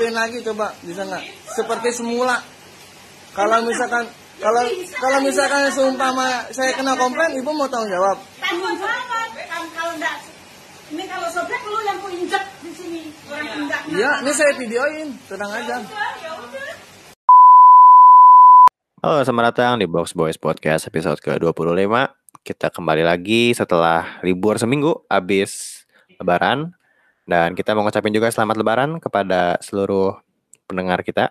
rapiin lagi coba bisa nggak? Seperti semula. Kalau misalkan kalau kalau misalkan seumpama saya kena komplain, Ibu mau tanggung jawab. tanggung jawab kan kalau enggak ini kalau sobek lu yang ku injek di sini orang enggak Iya, ini saya videoin, tenang aja. ya udah Halo, selamat datang di Box Boys Podcast episode ke-25. Kita kembali lagi setelah libur seminggu habis lebaran. Dan kita mau ngucapin juga selamat lebaran kepada seluruh pendengar kita.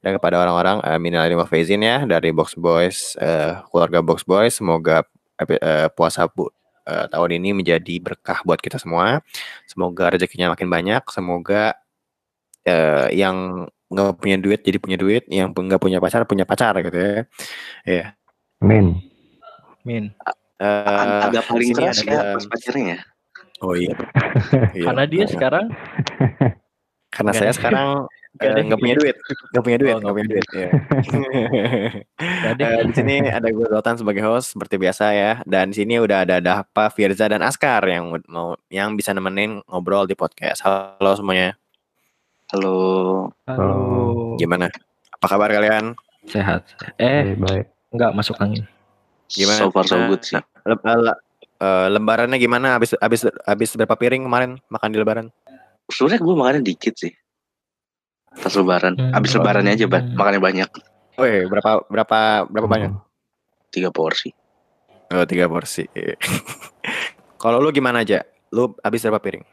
Dan kepada orang-orang uh, minal aidin wal faizin ya dari Box Boys, eh, keluarga Box Boys. Semoga eh, puasa bu, eh, tahun ini menjadi berkah buat kita semua. Semoga rezekinya makin banyak. Semoga eh, yang nggak punya duit jadi punya duit, yang nggak punya pacar punya pacar gitu ya. Iya. Min. Min. Eh, agak paling keras ada- ya pas pacarnya ya. Oh iya. Iya. Karena dia sekarang karena saya ada- sekarang nggak eh, nggak punya duit, nggak punya duit, Oh, nggak punya duit. ya. Eh, di sini ada gue Zoltan sebagai host seperti biasa ya. Dan di sini udah ada Dapa, Firza dan Askar yang mau yang bisa nemenin ngobrol di podcast. Halo semuanya. Halo. Halo. Gimana? Apa kabar kalian? Sehat. Eh, Baik, enggak masuk angin. Gimana? So far so good sih. Eh, le- lebarannya gimana? Habis habis habis berapa piring kemarin makan di lebaran? Sebenarnya gue makannya dikit sih. Pas lebaran. Hmm. Abis lebarannya aja ban. Makannya banyak. Woi, berapa berapa berapa banyak? Tiga porsi. Oh, tiga porsi. Kalau lu gimana aja? Lu habis berapa piring?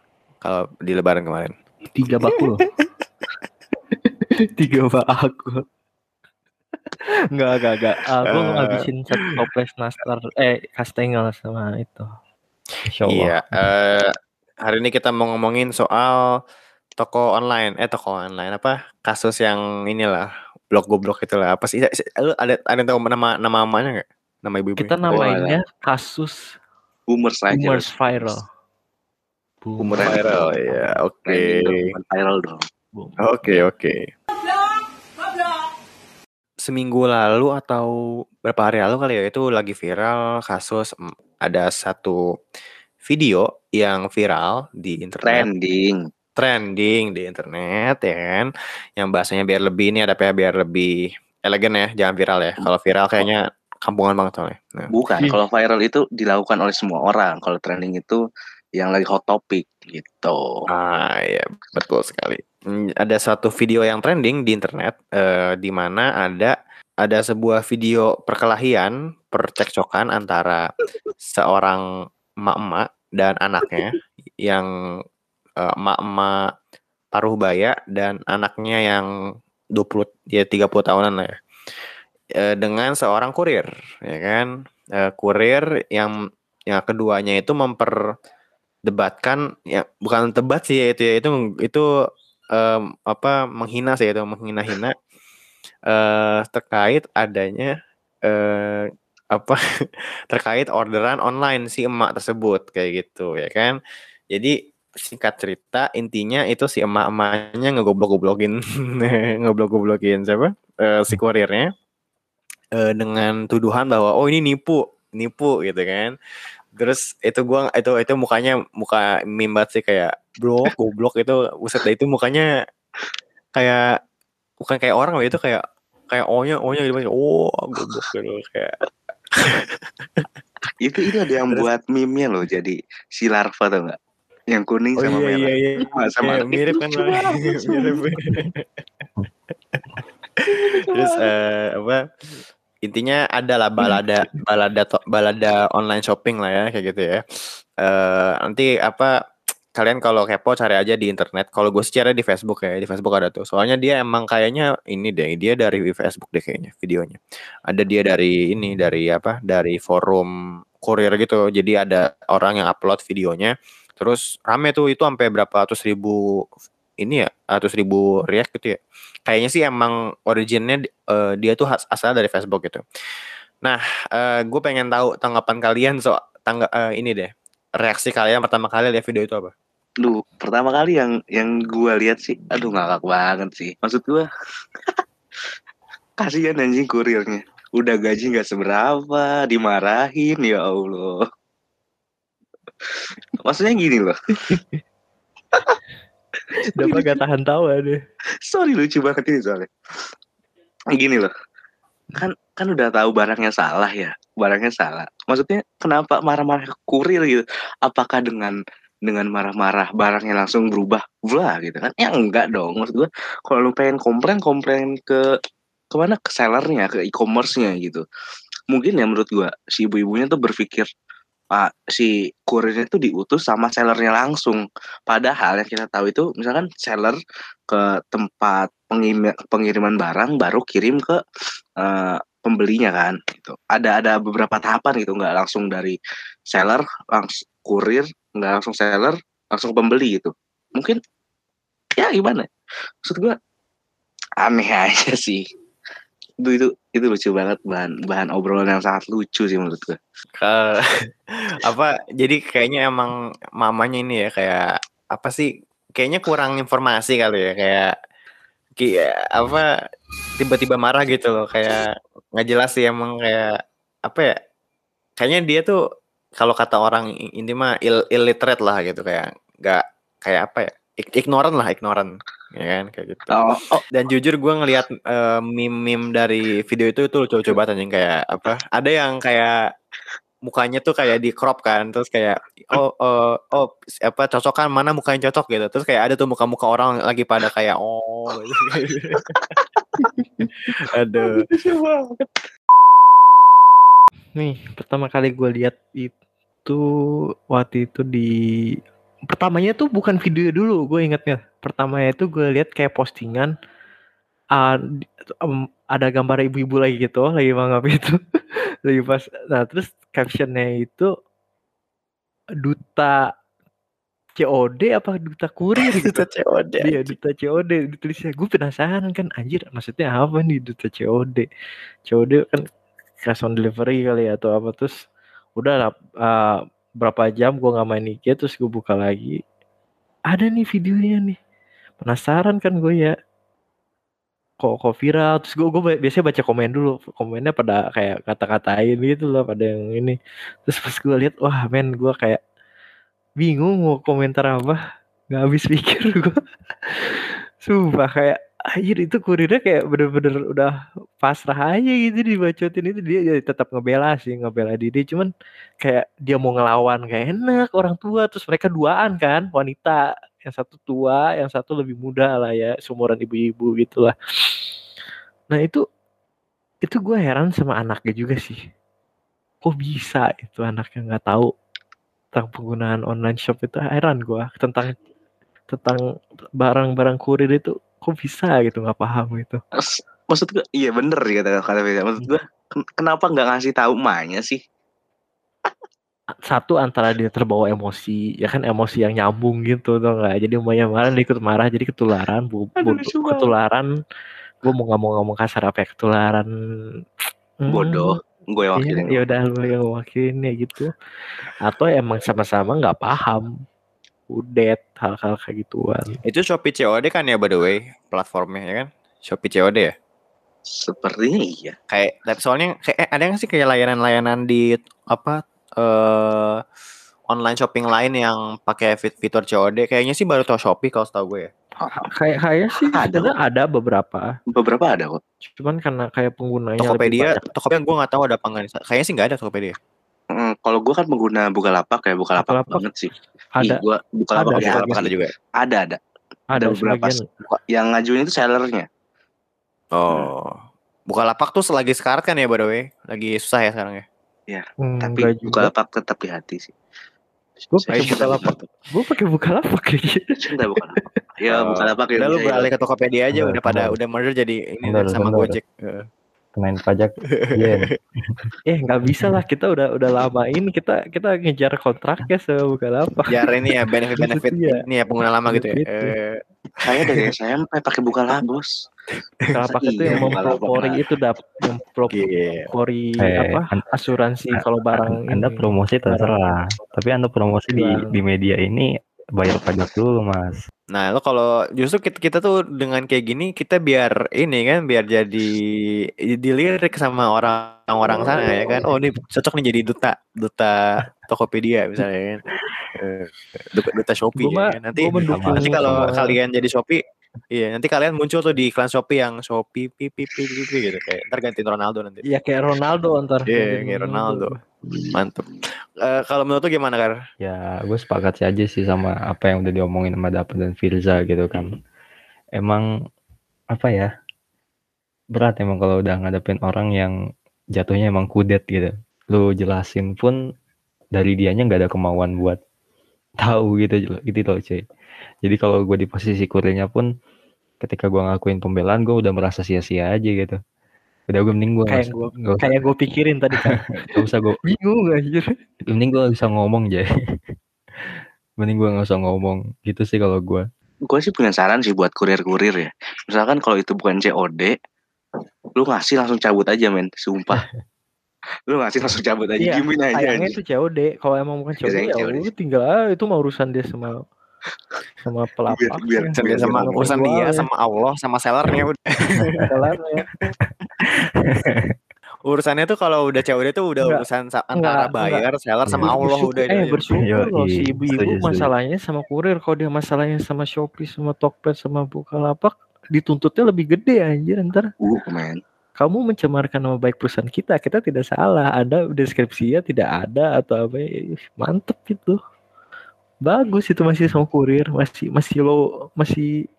Kalau di lebaran kemarin? Tiga bakul. Tiga bakul. Enggak, enggak, enggak. Aku Eh. ngabisin satu toples nastar eh kastengel sama itu. Insya Allah. Iya. eh, hari ini kita mau ngomongin soal toko online. Eh, toko online apa? Kasus yang inilah blok goblok itulah. Apa sih? Si- Lu ada ada yang tahu nama nama namanya nggak? Nama ibu-ibu? Kita namainnya kasus Boomers aja. boomers viral. Boomer Boomers viral ya. Oke. Viral dong. Oke, oke. Seminggu lalu atau berapa hari lalu kali ya itu lagi viral kasus ada satu video yang viral di internet. Trending. trending di internet ya kan yang bahasanya biar lebih ini ada apa ya biar lebih elegan ya jangan viral ya kalau viral kayaknya kampungan banget soalnya nah, Bukan. Ih. Kalau viral itu dilakukan oleh semua orang. Kalau trending itu yang lagi hot topic gitu. ah ya betul sekali Hmm, ada satu video yang trending di internet eh, di mana ada ada sebuah video perkelahian percekcokan antara seorang emak-emak dan anaknya yang eh, emak-emak paruh baya dan anaknya yang 20 ya 30 tahunan lah ya. Eh, dengan seorang kurir ya kan Eh, kurir yang yang keduanya itu memperdebatkan ya bukan debat sih ya itu ya itu itu em, apa menghina sih itu menghina-hina eh terkait adanya eh apa terkait orderan online si emak tersebut kayak gitu ya kan? Jadi singkat cerita intinya itu si emak-emaknya ngegoblok-goblokin ngegoblok-goblokin siapa? Eh, si kurirnya eh, dengan tuduhan bahwa oh ini nipu nipu gitu kan terus itu gua itu itu mukanya muka mimbat sih kayak bro goblok itu buset itu mukanya kayak bukan kayak orang itu kayak kayak ohnya ohnya gitu oh goblok gitu kayak Itu itu ada yang Terus- buat meme-nya loh jadi si larva tau nggak? Yang kuning oh sama iya merah. iya iya Sama, sama. Iya, mirip kan Bang? mirip terus eh, apa intinya adalah balada balada to- balada online shopping lah ya kayak gitu ya. Eh nanti apa kalian kalau kepo cari aja di internet. Kalau gue secara di Facebook ya di Facebook ada tuh. Soalnya dia emang kayaknya ini deh dia dari Facebook deh kayaknya videonya. Ada dia dari ini dari apa dari forum kurir gitu. Jadi ada orang yang upload videonya. Terus rame tuh itu sampai berapa ratus ribu ini ya ratus ribu react gitu ya kayaknya sih emang originnya eh, dia tuh asal dari Facebook gitu nah gue pengen tahu tanggapan kalian so tangga eh, ini deh reaksi kalian pertama kali lihat video itu apa Duh, pertama kali yang yang gua lihat sih, aduh ngakak banget sih. Maksud gua kasihan anjing kurirnya. Udah gaji nggak seberapa, dimarahin ya Allah. maksudnya gini loh. Dapat gak tahan tawa deh. Sorry lucu banget ini soalnya. Gini loh. Kan kan udah tahu barangnya salah ya. Barangnya salah. Maksudnya kenapa marah-marah ke kurir gitu? Apakah dengan dengan marah-marah barangnya langsung berubah blah gitu kan? Ya enggak dong. Maksud gue kalau lu pengen komplain komplain ke ke mana ke sellernya ke e-commerce-nya gitu. Mungkin ya menurut gua si ibu-ibunya tuh berpikir Pak si kurirnya itu diutus sama sellernya langsung. Padahal yang kita tahu itu misalkan seller ke tempat pengiriman, pengiriman barang baru kirim ke eh, pembelinya kan gitu. Ada ada beberapa tahapan gitu nggak langsung dari seller langsung kurir nggak langsung seller langsung pembeli gitu. Mungkin ya gimana? Maksud gua aneh aja sih. Itu itu itu lucu banget bahan bahan obrolan yang sangat lucu sih menurut gua. Ke- apa jadi kayaknya emang mamanya ini ya kayak apa sih kayaknya kurang informasi kali ya kayak kayak apa tiba-tiba marah gitu loh kayak nggak jelas sih emang kayak apa ya kayaknya dia tuh kalau kata orang ini mah ill- illiterate lah gitu kayak nggak kayak apa ya ig- ignorant lah ignorant ya kan kayak gitu. Oh, oh, dan jujur gue ngelihat eh, meme-meme dari video itu itu lucu-lucu banget anjing kayak apa ada yang kayak mukanya tuh kayak di crop kan terus kayak oh oh, oh apa cocokan mana mukanya cocok? gitu. Terus kayak ada tuh muka-muka orang lagi pada kayak oh. Gitu. aduh Nih, pertama kali gue lihat itu waktu itu di pertamanya tuh bukan video dulu, gue ingetnya. Pertamanya itu gue lihat kayak postingan di- em, ada gambar ibu-ibu lagi gitu, lagi mangap itu. lagi pas. Nah, terus captionnya itu duta COD apa duta kurir gitu. Itu COD Iya duta COD ditulisnya gue penasaran kan anjir maksudnya apa nih duta COD COD kan cash on delivery kali ya atau apa terus udah lah uh, berapa jam gue nggak main IG terus gue buka lagi ada nih videonya nih. Penasaran kan gue ya. Kok kok viral? Terus gue gue biasanya baca komen dulu. Komennya pada kayak kata-katain gitu loh pada yang ini. Terus pas gue lihat wah men gue kayak bingung mau komentar apa. Nggak habis pikir gue sumpah kayak anjir itu kurirnya kayak bener-bener udah pasrah aja gitu dibacotin. Itu dia, dia tetap ngebela sih ngebela diri. Cuman kayak dia mau ngelawan kayak enak orang tua. Terus mereka duaan kan wanita. Yang satu tua yang satu lebih muda lah ya seumuran ibu-ibu gitulah nah itu itu gue heran sama anaknya juga sih. Kok bisa itu anaknya nggak tahu tentang penggunaan online shop itu? Heran gue tentang tentang barang-barang kurir itu kok bisa gitu nggak paham gitu maksud gua iya bener sih kata kata Beda. Maksud gua ken- kenapa nggak ngasih tahu emaknya sih? satu antara dia terbawa emosi ya kan emosi yang nyambung gitu tuh nggak jadi emaknya marah dia ikut marah jadi ketularan bu, Aduh, bu- banget. ketularan gue mau ngomong ngomong kasar apa ya ketularan hmm, Bodoh. Gue yang Iya, wakilin. ya udah lu yang wakilin ya gitu. Atau emang sama-sama nggak paham udet hal-hal kayak gituan. itu Shopee COD kan ya by the way platformnya ya kan Shopee COD ya Sepertinya iya. kayak tapi soalnya kayak eh, ada nggak sih kayak layanan-layanan di apa eh online shopping lain yang pakai fit fitur COD kayaknya sih baru tau Shopee kalau setahu gue ya Kayak kayak sih Ada ada beberapa. Beberapa ada kok. Cuman karena kayak penggunanya Tokopedia. Tokopedia gue nggak tahu ada apa kayaknya sih nggak ada Tokopedia kalau gue kan pengguna Bukalapak ya Bukalapak Bukalapak banget sih. ada Ih, gua Bukalapak Ada, ya, Bukalapak ada juga ya? Ada ada. ada ada beberapa sebagian. Yang ngajuin itu sellernya. oh Bukalapak tuh lagi sekarat kan ya by the way lagi susah ya sekarang ya Hmm, Tapi. Bukalapak tetap di hati sih. Gue pakai Bukalapak. Gue pakai Bukalapak kayak gitu. Cinta Bukalapak. Ya Oh. Bukalapak ya. udah lu bisa ya. beralih ke Tokopedia aja udah pada udah merger jadi ini sama. Gojek Kenain pajak yen Eh nggak bisa lah kita udah udah lamain kita kita ngejar kontraknya sama Bukalapak. biar ini ya benefit benefit Iya. ini ya pengguna lama gitu ya ya. Eh, Saya dari SMP pakai Bukalapak bos. Bukalapak itu Iya, yang Bukalapak. mempelopori itu dap yang Gila. pelopori Eh, apa an- asuransi kalau barang anda ini. promosi terserah tapi anda promosi di di media ini bayar pajak dulu mas Nah, lo kalau justru kita, kita tuh dengan kayak gini kita biar ini kan biar jadi dilirik sama orang-orang sana ya kan. Oh, ini cocok nih jadi duta duta Tokopedia misalnya kan. Eh, duta, duta Shopee Gua ya. Nanti gua mendukung nanti kalau sama- kalian jadi Shopee Iya, nanti kalian muncul tuh di iklan Shopee yang Shopee pi pi pi pi, gitu kayak ntar gantiin Ronaldo nanti. Ya kayak Ronaldo ntar. Iya, kayak Ronaldo. Mantep. Eh, kalau menurut lu gimana, Kar? Ya, gue sepakat sih aja sih sama apa yang udah diomongin sama Dapat dan Firza gitu kan. Emang apa ya? Berat emang kalau udah ngadepin orang yang jatuhnya emang kudet gitu. Lu jelasin pun dari dianya nggak ada kemauan buat tahu gitu gitu loh cuy. Jadi kalau gue di posisi kurirnya pun ketika gue ngelakuin pembelaan gue udah merasa sia-sia aja gitu. Udah gue mending gue Kayak gua- Kayak gue pikirin tadi kan. gak usah gue Bingung anjir. mending gue bisa ngomong aja mending gue nggak usah ngomong gitu sih kalau gue gue sih punya saran sih buat kurir-kurir ya. Misalkan kalau itu bukan COD, lu ngasih langsung cabut aja men, sumpah. lu ngasih langsung cabut aja, Iya, gimin aja. Sayangnya itu COD. Kalau emang bukan COD ya COD. lu tinggal ah, itu mah urusan dia sama sama pelapak. biar- Sama, Biar sama ngomong. urusan dia, sama Allah, sama sellernya udah. ya. Urusannya tuh kalau udah COD tuh udah Enggak, urusan sa- antara enggak, buyer, seller sama Iya. Allah Bersyukur- udah itu eh bersyukur loh si ibu-ibu. masalahnya sama kurir. Kalau dia masalahnya sama Shopee sama Tokped sama Bukalapak dituntutnya lebih gede anjir ntar. Uh, kamu mencemarkan nama baik perusahaan kita kita tidak salah. Ada deskripsinya tidak ada atau apa. Ya, mantep gitu bagus itu masih sama kurir masih masih lo masih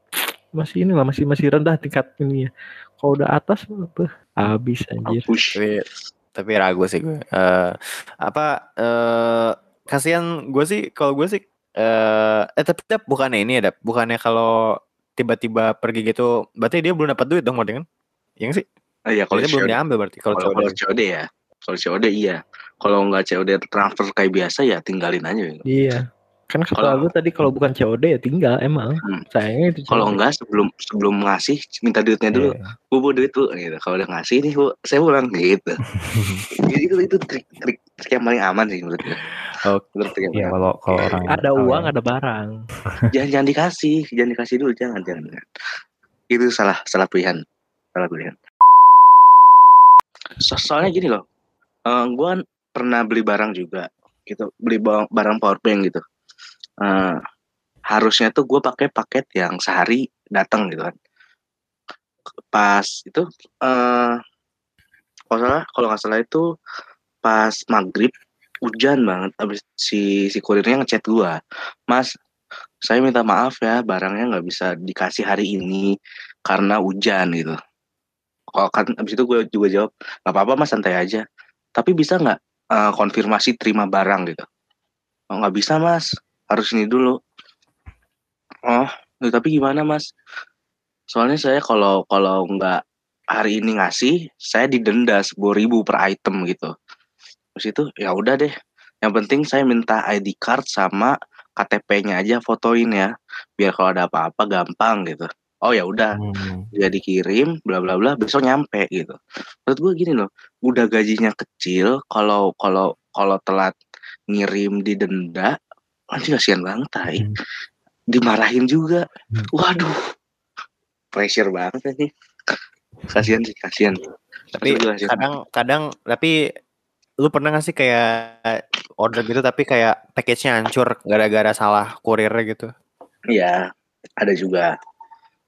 masih inilah masih masih rendah tingkat ini ya kalau udah atas apa habis anjir. Tapi tapi ragu sih gue. Eh apa eh kasihan gue sih kalau gue sih eh eh tapi Dap, bukannya ini ya Dap, bukannya kalau tiba-tiba pergi gitu berarti dia belum dapat duit dong kan? Iya nggak sih? Ah, iya, kalau Dia belum diambil berarti kalau kalau COD. kalau COD ya. Kalau COD iya. Kalau nggak COD transfer kayak biasa ya tinggalin aja. gitu. iya kan kata Kalau- lu tadi kalau bukan COD ya tinggal emang Hmm. sayangnya itu Kalau enggak sebelum sebelum ngasih minta duitnya dulu. Iya. Bu, bu duit bu gitu. Kalau udah ngasih nih bu, saya pulang gitu. Jadi itu itu trik trik trik yang paling aman sih menurut gue. Oke. Menurut trik yang Iya paling kalau kalau orang ada tahu uang ya. ada barang jangan jangan dikasih jangan dikasih dulu jangan jangan itu salah salah pilihan salah pilihan So- soalnya gini loh eh gue pernah beli barang juga gitu beli ba- barang power bank gitu Eh harusnya tuh gue pakai paket yang sehari datang gitu kan. Pas itu eh kalau salah kalau nggak salah itu pas maghrib hujan banget abis si si kurirnya ngechat gua mas saya minta maaf ya barangnya nggak bisa dikasih hari ini karena hujan gitu. Kalau kan abis itu gue juga jawab nggak apa-apa mas santai aja. Tapi bisa nggak eh, konfirmasi terima barang gitu? Oh nggak bisa mas harus ini dulu. Oh ya, tapi gimana mas? Soalnya saya kalau kalau nggak hari ini ngasih saya didenda sepuluh ribu per item gitu. Terus itu ya udah deh. Yang penting saya minta ID card sama KTP-nya aja fotoin ya. Biar kalau ada apa-apa gampang gitu. Oh ya udah. Hmm. dia dikirim bla bla bla besok nyampe gitu. Menurut gue gini loh udah gajinya kecil kalau kalau kalau telat ngirim didenda anjing kasihan banget tai Hmm. dimarahin juga Hmm. waduh pressure banget ini kasihan sih kasihan Tapi kasihan. kadang kadang tapi lu pernah gak sih kayak order gitu tapi kayak package-nya hancur gara-gara salah kurirnya gitu? Iya, ada juga.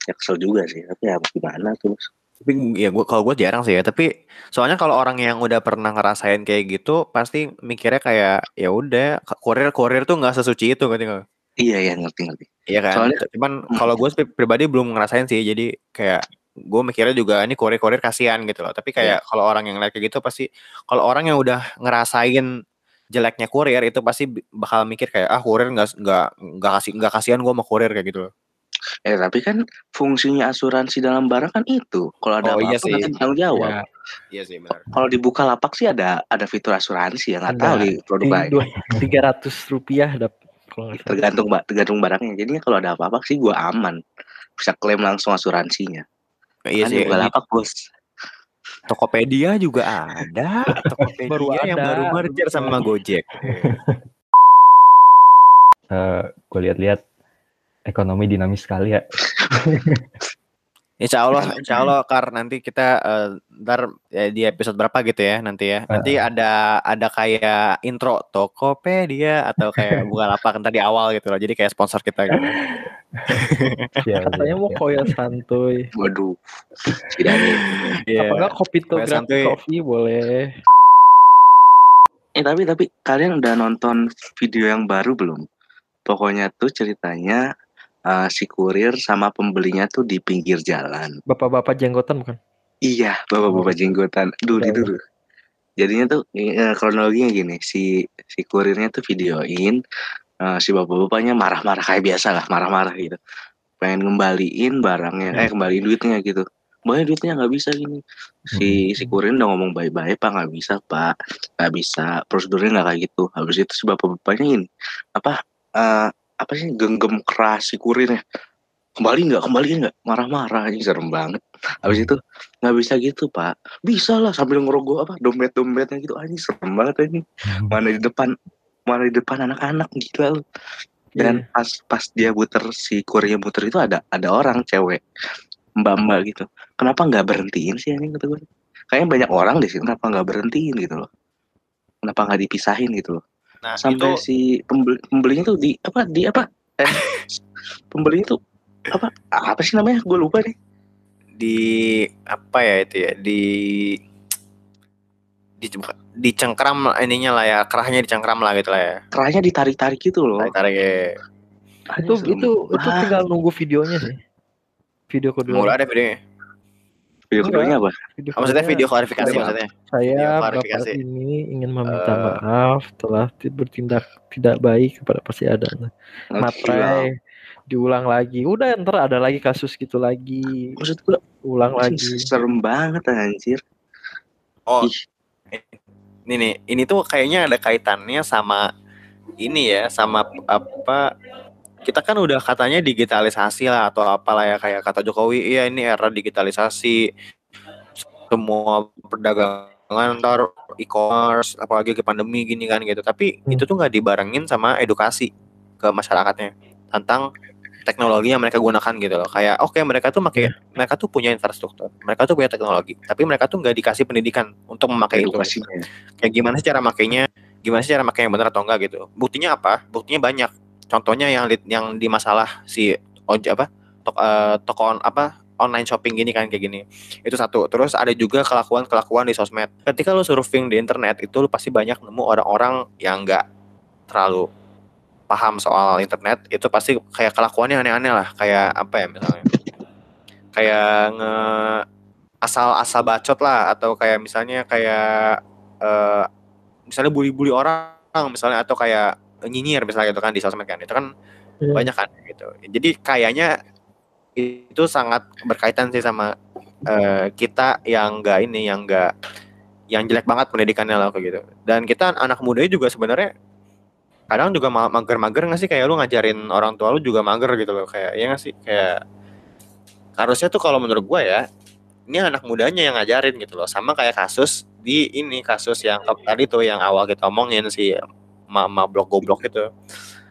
Ya kesel juga sih, tapi ya gimana tuh. Tapi ya gua kalau gue jarang sih ya. Tapi soalnya kalau orang yang udah pernah ngerasain kayak gitu pasti mikirnya kayak ya udah kurir kurir tuh nggak sesuci itu gitu nggak? Iya ya ngerti ngerti. Iya kan. Soalnya- Cuman kalau gue pribadi belum ngerasain sih. Jadi kayak gue mikirnya juga ini kurir kurir kasihan gitu loh. Tapi kayak kalau orang yang lihat kayak gitu pasti kalau orang yang udah ngerasain jeleknya kurir itu pasti bakal mikir kayak ah kurir nggak nggak nggak kasih nggak kasihan gue sama kurir kayak gitu loh. Eh tapi kan fungsinya asuransi dalam barang kan itu. Kalau ada Oh, apa-apa iya sih. nanti tanggung jawab. ya Iya sih benar. Kalau dibuka lapak sih ada ada fitur asuransi ya nggak Ada. tahu di produk lain. tiga ratus rupiah salah. Tergantung mbak, tergantung barangnya. Jadinya kalau ada apa-apa sih gua aman. Bisa klaim langsung asuransinya. Iya Kan sih. dibuka di lapak bos. Tokopedia juga ada. Tokopedia Baru yang ada. baru merger sama Gojek. gue lihat-lihat ekonomi dinamis sekali ya Insya Allah, insya Allah kar nanti kita eh, ntar ya, di episode berapa gitu ya nanti ya. Nanti ada ada kayak intro Tokopedia atau kayak buka lapak ntar di awal gitu loh. Jadi kayak sponsor kita gitu. Siap, Katanya mau siap. koya santuy. Waduh. Tidak nih. Apa enggak kopi santuy. kopi boleh. Eh tapi tapi kalian udah nonton video yang baru belum? Pokoknya tuh ceritanya eh, si kurir sama pembelinya tuh di pinggir jalan. Bapak-bapak jenggotan bukan? Iya, bapak-bapak jenggotan. Duh, Ya itu tuh. Jadinya tuh eh, kronologinya gini, si si kurirnya tuh videoin eh, si bapak-bapaknya marah-marah kayak biasa lah, marah-marah gitu. Pengen ngembaliin barangnya, eh kembaliin duitnya gitu. Banyak duitnya nggak bisa gini. Si si kurir udah ngomong baik-baik pak nggak bisa pak, nggak bisa prosedurnya nggak kayak gitu. Habis itu si bapak-bapaknya ini apa eh, apa sih genggam keras si kurirnya. Kembali nggak, kembali nggak, marah-marah aja serem banget. Habis itu nggak bisa gitu pak. Bisa lah sambil ngerogoh apa dompet dompetnya gitu. Anjing serem banget ini mana di depan mana di depan anak-anak gila lu. Dan pas pas dia muter si kurirnya muter itu ada ada orang cewek. Mbak mbak gitu. Kenapa nggak berhentiin sih anjing kata gue kayaknya banyak orang deh sih kenapa nggak berhentiin gitu loh? Kenapa nggak dipisahin gitu loh Nah, sampai itu si pembeli, pembelinya tuh di apa di apa? Eh pembelinya tuh apa apa sih namanya? Gue lupa nih di apa ya itu ya? Di di dicengkram ininya lah ya kerahnya dicengkram lah gitu lah ya. Kerahnya ditarik tarik gitu loh. Tarik tarik ya Itu serem. itu itu tinggal nunggu videonya sih. Video kedua. mulai ada videonya video keduanya apa? Video oh, maksudnya video klarifikasi maksudnya? Saya bapak klarifikasi. ini ingin meminta Eh. maaf telah ti- bertindak tidak baik kepada pasti ada Gila. materai diulang lagi. Udah ntar ada lagi kasus gitu lagi. Maksud gue ulang lagi. serem banget anjir. Oh Ih. ini nih ini tuh kayaknya ada kaitannya sama ini ya sama apa kita kan udah katanya digitalisasi lah atau apalah ya kayak kata Jokowi iya ini era digitalisasi. Semua perdagangan ntar e-commerce apalagi ke pandemi gini kan gitu. Tapi Hmm. itu tuh nggak dibarengin sama edukasi ke masyarakatnya tentang teknologi yang mereka gunakan gitu loh. Kayak oke mereka tuh pakai mereka tuh punya infrastruktur mereka tuh punya teknologi tapi mereka tuh nggak dikasih pendidikan untuk memakai itu. Kayak gimana sih cara makainya? Gimana sih cara makainya benar atau enggak gitu? Buktinya apa? Buktinya banyak contohnya yang yang di masalah si oj apa toko, eh, toko on- apa online shopping gini kan kayak gini. Itu satu. Terus ada juga kelakuan kelakuan di sosmed. Ketika lu surfing di internet itu lu pasti banyak nemu orang-orang yang enggak terlalu paham soal internet. Itu pasti kayak kelakuannya aneh-aneh lah. Kayak apa ya misalnya? Kayak nge asal-asal bacot lah. Atau kayak misalnya kayak eh, misalnya bully-bully orang misalnya. Atau kayak nyinyir misalnya gitu kan di sosmed kan. Itu kan Iya. banyak kan gitu. Jadi kayaknya itu sangat berkaitan sih sama eh, kita yang enggak ini yang enggak yang jelek banget pendidikannya lah kayak gitu. Dan kita anak mudanya juga sebenarnya kadang juga ma- mager-mager nggak sih? Kayak lu ngajarin orang tua lu juga mager gitu loh. Kayak ya nggak sih? Kayak harusnya tuh kalau menurut gua ya ini anak mudanya yang ngajarin gitu loh. Sama kayak kasus di ini kasus yang tadi tuh yang awal kita omongin si mama blok goblok itu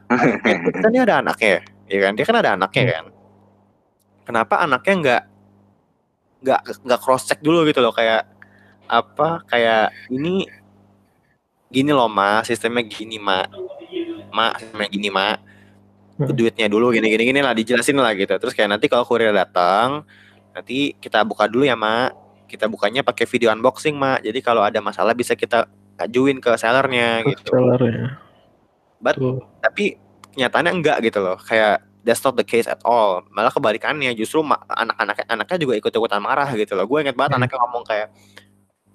kan dia ada anaknya ya? Kan? Dia kan ada anaknya kan. Kenapa anaknya nggak nggak nggak cross check dulu gitu loh? Kayak apa kayak ini gini loh ma sistemnya gini ma. Ma sistemnya gini ma. Hmm. duitnya dulu gini gini gini lah dijelasin lah gitu. Terus kayak nanti kalau kurir datang nanti kita buka dulu ya mak kita bukanya pakai video unboxing mak jadi kalau ada masalah bisa kita ajuin ke sellernya gitu. seller ya But- Tuh. tapi kenyataannya enggak gitu loh. Kayak that's not the case at all. Malah kebalikannya justru anak-anak anaknya juga ikut-ikutan marah gitu loh. Gue inget banget Hmm. anaknya ngomong kayak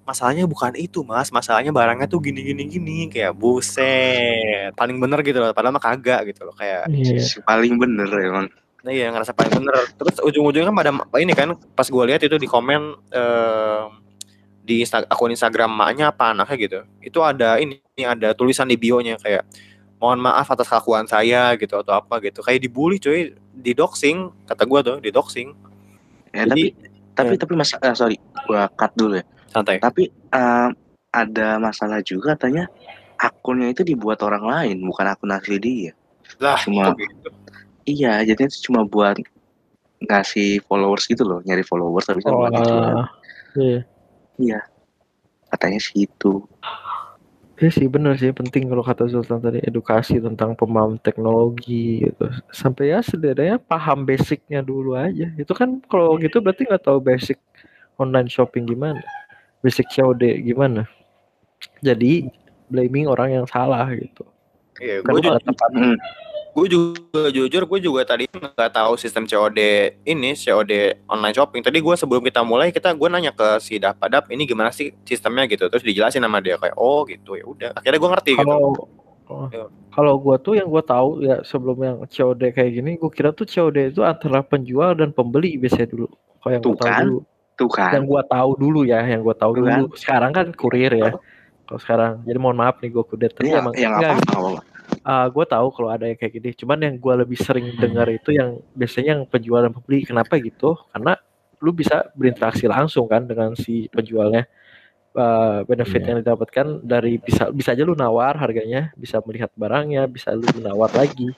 masalahnya bukan itu mas. Masalahnya barangnya tuh gini gini. Gini kayak buset. Paling bener gitu loh. Padahal mah kagak gitu loh. Kayak si paling bener emang. Nah iya ngerasa paling bener. Terus ujung-ujungnya kan pada ini kan pas gue lihat itu di komen eh, di Insta- akun Instagram maknya apa anaknya gitu. Itu ada ini ada tulisan di bionya kayak mohon maaf atas kelakuan saya gitu atau apa gitu. Kayak dibully cuy. Di doxing kata gue tuh di doxing. Ya Jadi- tapi tapi ya. tapi mas ah, sorry gua cut dulu ya. Santai. Tapi eh, ada masalah juga katanya akunnya itu dibuat orang lain bukan akun asli dia. Lah Cuma- gitu? iya jadi itu cuma buat ngasih followers gitu loh, nyari followers tapi kan Oh, iya. Iya. Katanya sih itu. Iya sih bener sih penting kalau kata Sultan tadi edukasi tentang pemahaman teknologi gitu sampai ya setidaknya paham basicnya dulu aja itu kan kalau gitu berarti nggak tahu basic online shopping gimana basic COD gimana jadi blaming orang yang salah gitu Iya, kan gue juga, Hmm. Gue juga jujur gue juga tadi nggak tahu sistem COD ini COD online shopping. Tadi gue sebelum kita mulai kita gue nanya ke si Dapadap ini gimana sih sistemnya gitu. Terus dijelasin sama dia kayak oh gitu ya udah. Akhirnya gue ngerti gitu. kalau Iya. kalau gua tuh yang gua tahu ya sebelum yang COD kayak gini gua kira tuh COD itu antara penjual dan pembeli biasanya dulu kalau yang gua Tuh tahu kan. dulu Tuh kan. yang gua tahu dulu ya yang gua tahu Tuh kan. dulu sekarang kan kurir ya kalau sekarang jadi mohon maaf nih gua kudet tapi Iya, emang yang enggak, apa apa. Uh, gue tahu kalau ada yang kayak gini. Cuman yang gue lebih sering dengar itu yang biasanya yang penjual dan pembeli kenapa gitu? Karena lu bisa berinteraksi langsung kan dengan si penjualnya. Uh, benefit Iya. yang didapatkan dari bisa bisa aja lu nawar harganya bisa melihat barangnya bisa lu nawar lagi.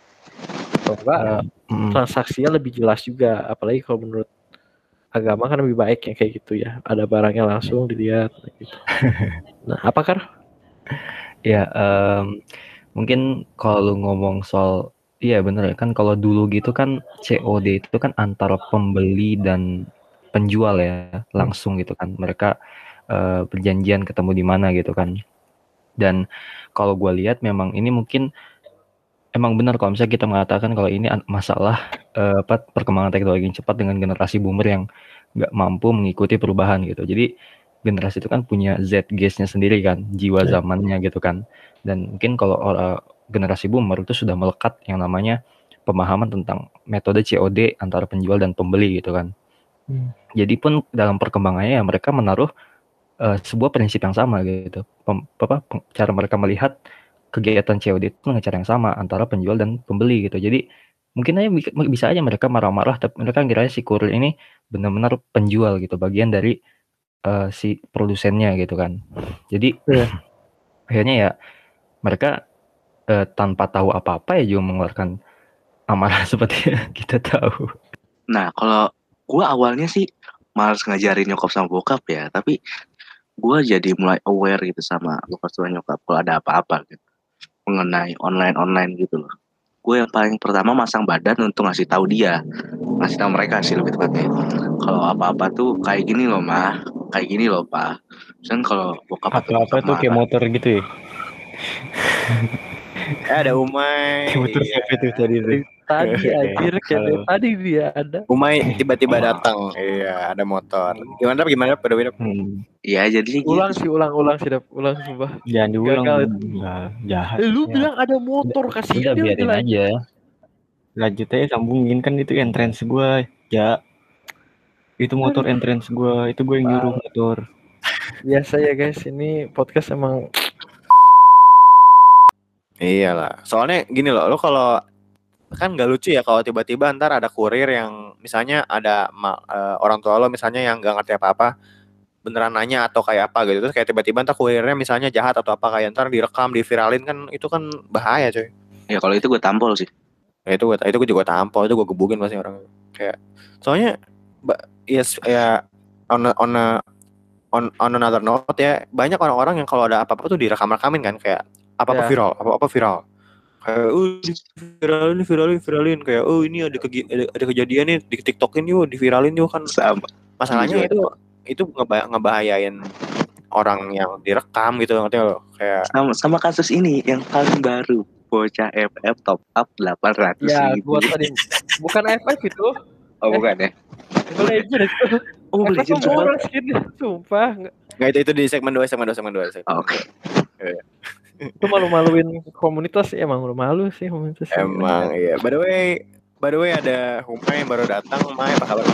Kalau enggak Eh, mm, transaksinya lebih jelas juga. Apalagi kalau menurut agama kan lebih baik yang kayak gitu ya. Ada barangnya langsung dilihat gitu. nah apa kar? Ya, em, mungkin kalau lu ngomong soal iya bener kan kalau dulu gitu kan COD itu kan antara pembeli dan penjual ya langsung gitu kan. Mereka eh, perjanjian ketemu di mana gitu kan. Dan kalau gua lihat memang ini mungkin emang benar kalau misalnya kita mengatakan kalau ini masalah apa perkembangan teknologi yang cepat dengan generasi boomer yang nggak mampu mengikuti perubahan gitu. Jadi generasi itu kan punya Z-gaze-nya sendiri kan, jiwa Ya. zamannya gitu kan. Dan mungkin kalau orang generasi boomer itu sudah melekat yang namanya pemahaman tentang metode COD antara penjual dan pembeli gitu kan. Hmm. Jadi pun dalam perkembangannya ya mereka menaruh eh, sebuah prinsip yang sama gitu. Pem- apa cara mereka melihat kegiatan COD itu dengan cara yang sama antara penjual dan pembeli gitu. Jadi mungkin aja bi- bisa aja mereka marah-marah tapi mereka ngira si kurir ini benar-benar penjual gitu, bagian dari eh, si produsennya gitu kan. Jadi Iya. akhirnya ya mereka eh, tanpa tahu apa-apa ya juga mengeluarkan amarah seperti yang kita tahu. Nah, kalau gua awalnya sih males ngajarin nyokap sama bokap ya, tapi gua jadi mulai aware gitu sama bokap sama nyokap kalau ada apa-apa gitu mengenai online-online gitu loh. Gue yang paling pertama masang badan untuk ngasih tahu dia, ngasih tahu mereka sih lebih tepatnya. Kalau apa-apa tuh kayak gini loh mah, kayak gini loh pak. Misalnya kalau bokap atau Apa-apa nyokap tuh kayak motor gitu ya. Eh, ada Umay. Kayak motor siapa itu tadi tuh. tadi anjir kayak tadi dia ada Umay tiba-tiba datang. Iya, ada motor. Gimana gimana pada Wina? Hmm, Iya jadi gitu. ulang sih ulang ulang sih Dap. ulang sumpah jangan diulang jahat. Eh, lu Ya. bilang ada motor kasih Udah dia biarin bilang. aja. Lanjut aja sambungin kan itu entrance gua. Ya. Itu motor entrance gua, itu gue yang nyuruh motor. biasa ya guys ini podcast emang Iyalah. Soalnya gini loh, lo kalau kan gak lucu ya kalau tiba-tiba ntar ada kurir yang misalnya ada ma- eh, orang tua lo misalnya yang gak ngerti apa-apa beneran nanya atau kayak apa gitu terus kayak tiba-tiba ntar kurirnya misalnya jahat atau apa kayak ntar direkam diviralin kan itu kan bahaya coy Ya kalau itu gue tampol sih. ya itu gue itu gue juga tampol itu gue gebukin pasti orang kayak soalnya ba- ya s- ya on a, on a, on on another note ya banyak orang-orang yang kalau ada apa-apa tuh direkam-rekamin kan kayak apa-apa Ya. viral apa-apa viral kayak oh viralin viralin viralin kayak oh ini ada, kegi- ada, ada kejadian nih di tiktokin yuk diviralin yuk kan Sama. masalahnya Iya. itu itu ngeba- ngebahayain orang yang direkam gitu ngerti nggak lo kayak sama sama kasus ini yang paling baru bocah FF top up 800 ya ribu. gua tadi bukan FF itu Oh bukan ya? Mobile Legends itu Oh FF Legends sumpah. murah skinnya sumpah nggak nggak itu itu di segmen 2 segmen 2 segmen 2 segmen Oh, Oke. itu malu-maluin komunitas sih emang malu sih komunitas sih. Emang iya. By the way, by the way ada Humay yang baru datang. Humay apa kabar?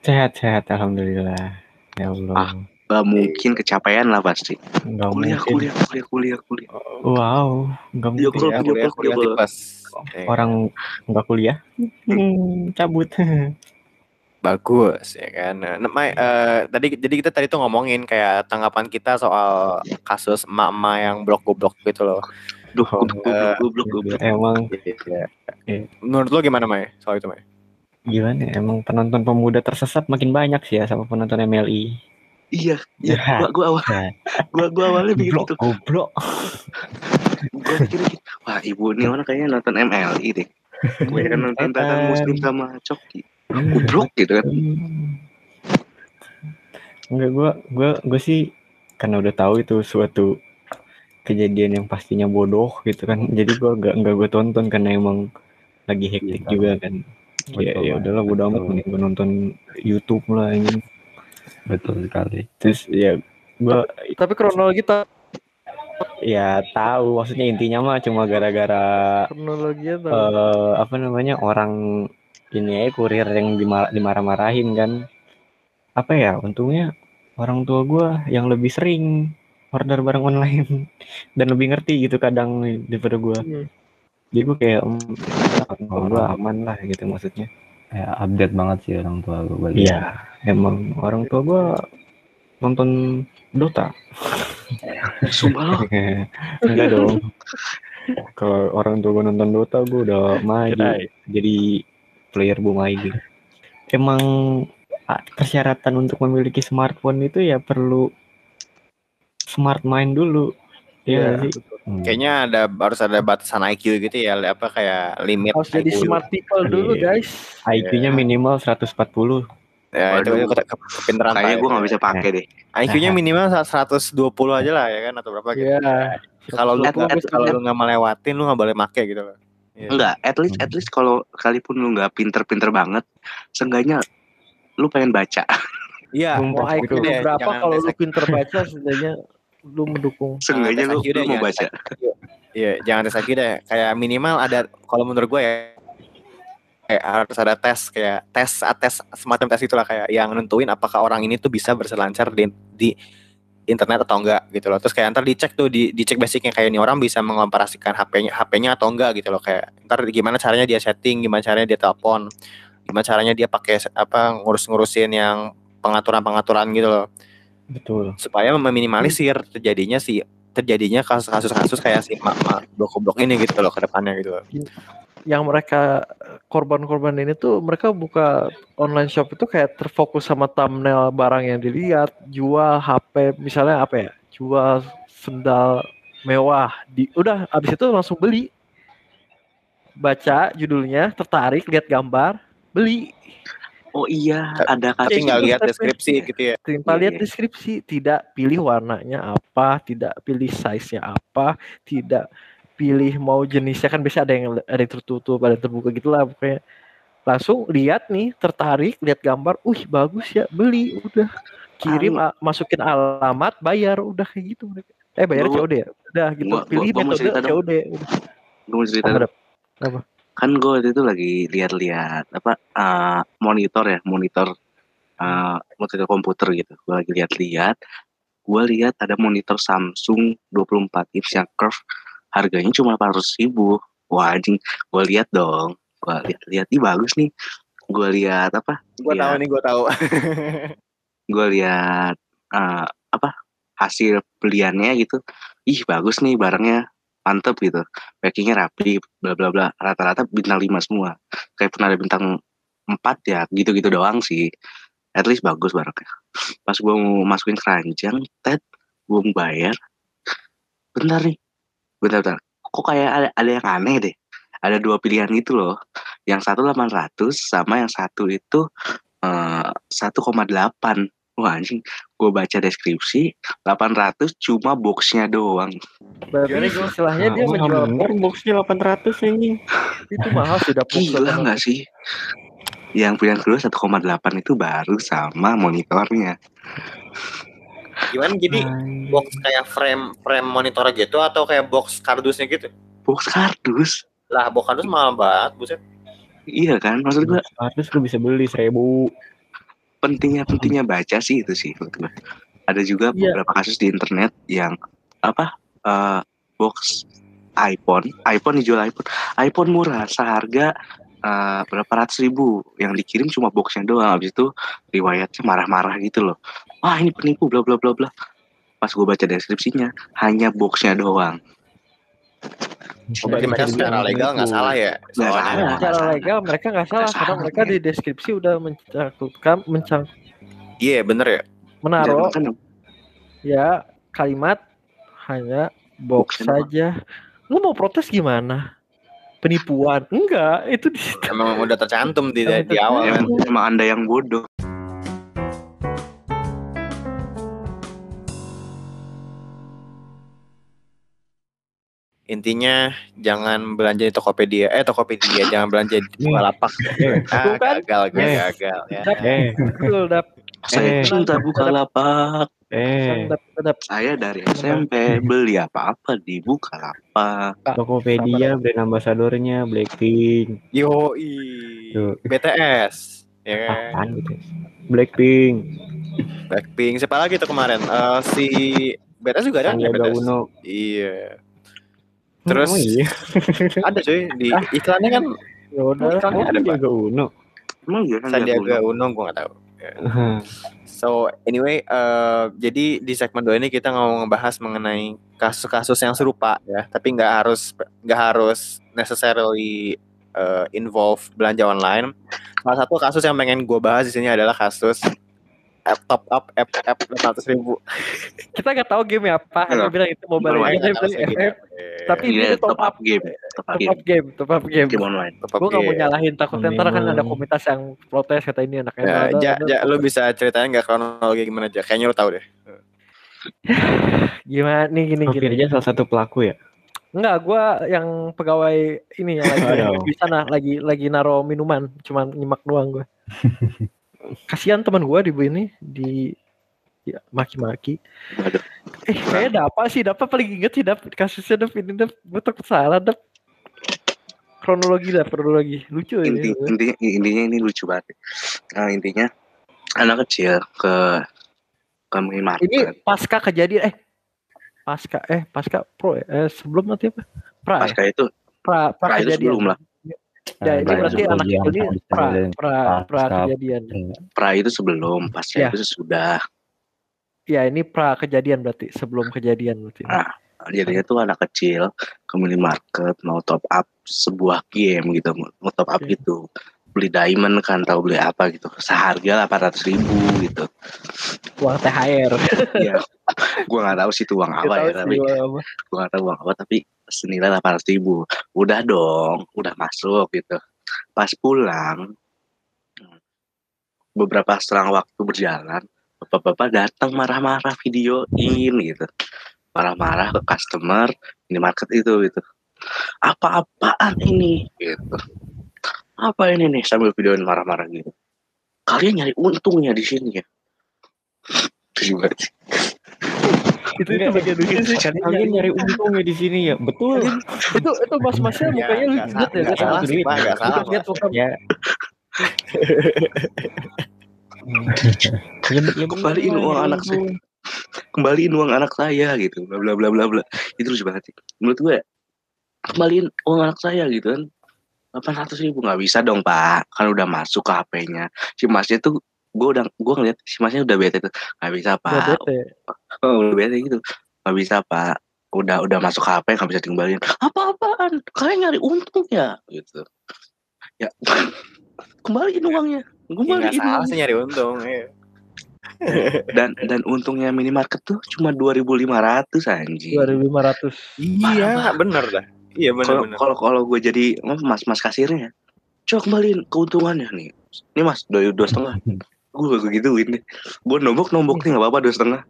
Sehat sehat alhamdulillah. Ya Allah. Ah. Gak mungkin kecapean lah pasti. Enggak Kuliah, mungkin. kuliah, kuliah, kuliah, kuliah. Wow, enggak Iya, mungkin. Kuliah, Ya, kuliah, kuliah, kuliah kuliah. tipes. Eh, Orang enggak kuliah. Hmm, cabut. bagus ya kan. Nah, May, eh, tadi jadi kita tadi tuh ngomongin kayak tanggapan kita soal kasus emak-emak yang blok-goblok gitu loh. Duh, Oh, goblok, goblok, goblok. Emang. Iya. Menurut lo gimana May soal itu May? gimana ya, emang penonton pemuda tersesat makin banyak sih ya sama penonton MLI. Iya, iya. Ya. Gua gua awal Ya, gua gua awalnya goblok, begitu. goblok. Gua pikir wah ibu ini orang kayaknya nonton MLI deh. Kebanyakan nonton Tatan Setan. Muslim sama Coki. Iya. Goblok gitu kan. Enggak gua gua gua sih karena udah tahu itu suatu kejadian yang pastinya bodoh gitu kan. Jadi gua enggak enggak gua tonton karena emang lagi hektik Iya, juga kan. Ya Betul, ya udahlah bodo amat mending gua nonton YouTube lah ini. Betul sekali. Terus ya gua Tapi kronologi tak ya tahu maksudnya intinya mah cuma gara-gara kronologinya tahu. eh apa namanya orang ini aja kurir yang dimar- dimarah-marahin kan apa ya untungnya orang tua gua yang lebih sering order barang online dan lebih ngerti gitu kadang daripada gua Hmm. jadi gua kayak oh, gua aman lah gitu maksudnya Ya, update banget sih orang tua gue. iya emang orang tua gua nonton Dota Sumpah lo. enggak dong kalau orang tua gua nonton Dota gua udah maju Kirain. jadi player Bumai gitu. Emang persyaratan untuk memiliki smartphone itu ya perlu smart mind dulu. Iya sih? Hmm. Kayaknya ada harus ada batasan IQ gitu ya, apa kayak limit Harus jadi IQ. smart people dulu Iya. guys. IQ-nya minimal 140. Ya, itu, Waduh. itu ke, ke, kepintaran Kayaknya gue gak bisa pakai deh. IQ-nya minimal 120 aja lah ya kan atau berapa gitu. Iya. Kalau lu kalau lu nggak melewatin lu nggak boleh make gitu loh. Iya. Enggak, at least at least kalau sekalipun lu nggak pinter-pinter banget, seenggaknya lu pengen baca. Iya. Mau IQ itu lu deh, berapa kalau lu pinter baca setidaknya lu mendukung. Seenggaknya tes lu, lu mau baca. Iya, jangan tes IQ deh. Kayak minimal ada kalau menurut gue ya kayak harus ada tes kayak tes tes semacam tes itulah kayak yang nentuin apakah orang ini tuh bisa berselancar di, di internet atau enggak gitu loh. Terus kayak ntar dicek tuh di dicek basicnya kayak ini orang bisa mengoperasikan HP-nya HP-nya atau enggak gitu loh kayak ntar gimana caranya dia setting, gimana caranya dia telepon, gimana caranya dia pakai apa ngurus-ngurusin yang pengaturan-pengaturan gitu loh Betul. supaya meminimalisir terjadinya si terjadinya kasus-kasus kasus kayak si mak mak blok-blok ini gitu loh ke depannya gitu loh. Yang mereka korban-korban ini tuh mereka buka online shop itu kayak terfokus sama thumbnail barang yang dilihat, jual HP misalnya apa ya? Jual sendal mewah. Di udah abis itu langsung beli. Baca judulnya, tertarik, lihat gambar, beli. Oh iya, ada Tapi gitu lihat deskripsi gitu ya. Iya, lihat iya. deskripsi, tidak pilih warnanya apa, tidak pilih size-nya apa, tidak pilih mau jenisnya kan biasa ada yang ada yang tertutup, ada yang terbuka gitulah pokoknya. Langsung lihat nih, tertarik, lihat gambar, "Wih, bagus ya, beli." Udah. Kirim, a- masukin alamat, bayar, udah kayak gitu mereka. Eh, bayar Gua- COD ya? Udah gitu. gua- gua- pilih gua mau metode. COD. Udah. gue mau cerita Apa? Apa? kan gue waktu itu lagi lihat-lihat apa uh, monitor ya monitor uh, monitor komputer gitu gue lagi lihat-lihat gue lihat ada monitor Samsung 24 inch yang curve harganya cuma 800 ribu. Wah anjing. Gue lihat dong. Gue lihat-lihat ih bagus nih. Gue lihat apa? Gue Iya. tahu nih, gue tahu. gue lihat uh, apa? Hasil beliannya gitu. Ih bagus nih barangnya. Mantep gitu. Packingnya rapi bla bla bla. Rata-rata bintang 5 semua. Kayak pernah ada bintang 4 ya gitu-gitu doang sih. At least bagus barangnya. Pas gue mau masukin keranjang tet gue mau bayar. Bentar nih bentar bentar kok kayak ada, ada yang aneh deh? Ada dua pilihan itu loh. Yang satu 800 sama yang satu itu eh, 1,8 Wah anjing, gue baca deskripsi 800 cuma boxnya doang. Berarti istilahnya dia Nah, menjual bener boxnya 800 anjing. itu mahal sudah box Gila nggak sih? Yang pilihan kedua 1,8 itu baru sama monitornya. Gimana jadi box kayak frame frame monitor gitu atau kayak box kardusnya gitu? Box kardus. Lah, box kardus mahal banget, buset. Iya kan? Maksud gue Kardus lu bisa beli 1000. pentingnya pentingnya baca sih itu sih menurut. Ada juga Iya. beberapa kasus di internet yang apa eh, box iPhone, iPhone dijual iPhone, iPhone murah seharga eh, berapa ratus ribu, yang dikirim cuma boxnya doang. Habis itu riwayatnya marah-marah gitu loh. Wah ini penipu bla bla bla bla. Pas gue baca deskripsinya hanya boxnya doang. Oh, berarti mereka secara legal nggak salah ya? Nggak salah. Secara legal mereka nggak salah karena salah, mereka men. di deskripsi udah mencakupan mencang iya bener ya. menaruh kan ya kalimat hanya box saja. Lu mau protes gimana? Penipuan? Enggak, itu di Emang udah tercantum di di awal kan. emang, anda yang bodoh Intinya jangan belanja di Tokopedia. Eh Tokopedia jangan belanja di Bukalapak. Ah, gagal gue Eh. gagal ya. Eh, betul dap. saya Eh. cinta bukalapak eh, dap, dap. saya dari SMP beli apa-apa di bukalapak Tokopedia brand ambasadornya Blackpink. Yo Tuh. BTS. Ya kan? Apaan gitu? Blackpink. Blackpink. Siapa lagi tuh kemarin? Eh, si BTS juga ada Sandiaga BTS? Uno. Iya. Terus Emang iya. ada cuy di iklannya kan Ya udah. iklannya ada Pak. Sandiaga Uno. emang iya Sandiaga Uno gue gak tahu. So anyway, eh, jadi di segmen 2 ini kita mau ngebahas mengenai kasus-kasus yang serupa ya, tapi nggak harus nggak harus necessarily eh, involve belanja online. Salah satu kasus yang pengen gue bahas di sini adalah kasus app top up app app 600 ribu. Kita nggak tahu game apa. Hanya Iya. bilang itu mobile legends Nggak beli sih gitu. FF. Tapi Iya, ini top top up game top up top game up game, top up game. game online Gue gak mau game. nyalahin takutnya ntar kan ada komunitas yang protes kata ini anaknya. Ya, ja, ja, lu bisa ceritain nggak kronologi gimana aja? Kayaknya lu tahu deh. Gimana nih gini gini. Firja salah satu pelaku ya? Enggak, gua yang pegawai ini yang lagi di sana lagi lagi naro minuman, cuman nyimak doang gua. Kasihan teman gua di ini di ya, maki-maki. Eh, kayaknya Dapa sih, Dapa paling inget sih Dap kasusnya Dap ini Dap. Gua takut salah Dap. Kronologi Dap, kronologi. Lucu inti ini. intinya intinya ini lucu banget nah, intinya anak kecil ke ke minimarket Ini pasca kejadian eh pasca eh pasca pro ya? eh sebelum nanti apa? Pra ya? pasca itu Pra, pra, pra itu kejadian. sebelum lah Ya, ini Nah, berarti sebelum anak yang kecil ini pra, pra, pra kejadian. pra itu sebelum pasca Ya. itu sudah Ya ini pra kejadian berarti sebelum kejadian berarti. Ah. jadinya tuh anak kecil ke minimarket mau top up sebuah game gitu mau top up Oke. gitu beli diamond kan tahu beli apa gitu seharga 800 ribu gitu Uang THR. ya gua nggak tahu sih itu uang apa ya tapi gue gak tahu uang apa tapi senilai 800 ribu. Udah dong udah masuk gitu. Pas pulang beberapa selang waktu berjalan bapak-bapak datang marah-marah videoin gitu. Marah-marah ke customer minimarket itu gitu. Apa-apaan ini gitu. Apa ini nih sambil videoin marah-marah gitu kalian nyari untungnya di sini ya? Juga. Itu itu bagian lucu sih. Kalian nyari untungnya di sini ya? Betul. itu itu mas masnya Ya, mukanya lucu ya. nggak salah sih, duit. Pak, nggak salah, Lihat- Kembaliin uang anak saya. kembaliin uang anak saya gitu bla bla bla bla bla itu lucu banget sih menurut gue kembaliin uang anak saya gitu kan delapan ratus ribu nggak bisa dong pak kan udah masuk ke HP-nya si masnya tuh gue udah gue ngeliat si masnya udah bete tuh nggak bisa Udah pak bete. oh, udah bete gitu nggak bisa pak udah udah masuk HP nggak bisa dikembaliin apa-apaan kalian nyari untung ya gitu ya kembaliin uangnya Ya, kembaliin nggak salah uangnya. sih nyari untung. iya. dan dan untungnya minimarket tuh cuma 2.500 anjing Dua ribu lima ratus. Iya, bener dah. Iya bener kalau bener. kalau kalau gue jadi mas mas kasirnya coba kembaliin keuntungannya nih ini mas dua dua setengah gue gue gituin deh gue nombok nombok nih nggak apa apa dua setengah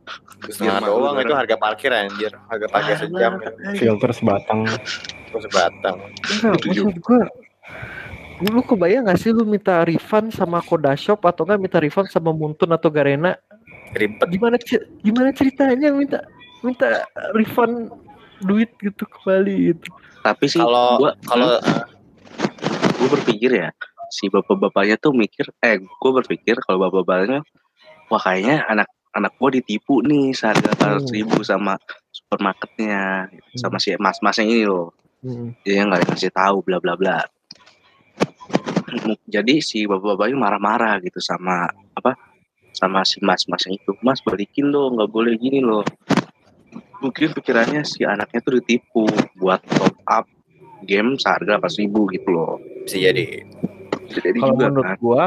Setengah Biar doang itu harga parkir anjir. Harga parkir sejam ya. Filter sebatang. Terus sebatang. Maksud gua lu kebayang gak sih lu minta refund sama Koda Shop atau enggak minta refund sama Muntun atau Garena Ribet. gimana ce- gimana ceritanya minta minta refund duit gitu kembali gitu tapi sih Kalau gue kalau gue berpikir ya si bapak bapaknya tuh mikir eh gue berpikir kalau bapak bapaknya wah kayaknya anak anak gue ditipu nih seharga Hmm. 400 ribu sama supermarketnya sama si mas masnya ini loh Hmm. dia nggak dikasih tahu bla bla bla jadi si bapak-bapaknya marah-marah gitu sama apa sama si mas-masnya itu mas balikin dong nggak boleh gini loh mungkin pikirannya si anaknya tuh ditipu buat top up game seharga pas ribu gitu loh. Bisa jadi. Kalau juga menurut kan. gua,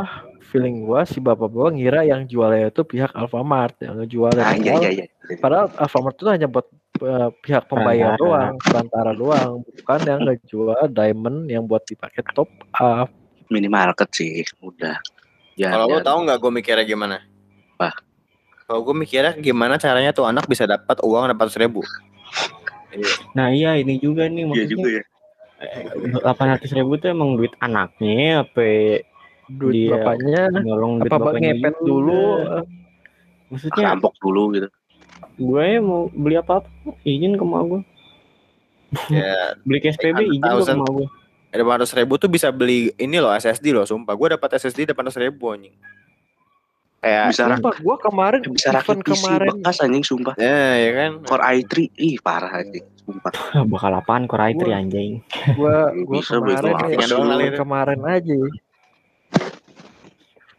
feeling gua si bapak-bapak ngira yang jualnya itu pihak Alfamart yang ngejualnya. Ah, iya Padahal- iya iya. Padahal Alfamart itu hanya buat eh, pihak pembayar Perantara. doang, perantara doang, bukan yang ngejual diamond yang buat dipakai top up. Minimarket sih, udah. Ya, Kalau lo ya. tahu nggak gue mikirnya gimana? Apa? Kalau gue mikirnya gimana caranya tuh anak bisa dapat uang dapat ribu. Nah iya ini juga nih Iya juga maksudnya ya. Delapan ratus ribu tuh emang duit anaknya apa Duit Dia bapaknya nyolong duit apa bapaknya ngepet juga. dulu. Maksudnya Rampok dulu gitu. gue ya mau beli apa apa izin ke emak gue. Ya, Beli ke SPB izin ke 100,000. emak gue. delapan ratus ribu tuh bisa beli ini loh SSD loh, sumpah. Gue dapat SSD delapan ratus ribu anjing. Kayak, Bisa rak Sumpah gua kemarin bisa rakit kemarin bekas anjing sumpah. ya, ya kan. Core i3 ih parah anjing sumpah. Bakal apaan Core i3 Gua- anjing. gua gua Bisa, kemarin ya, doang kemarin aja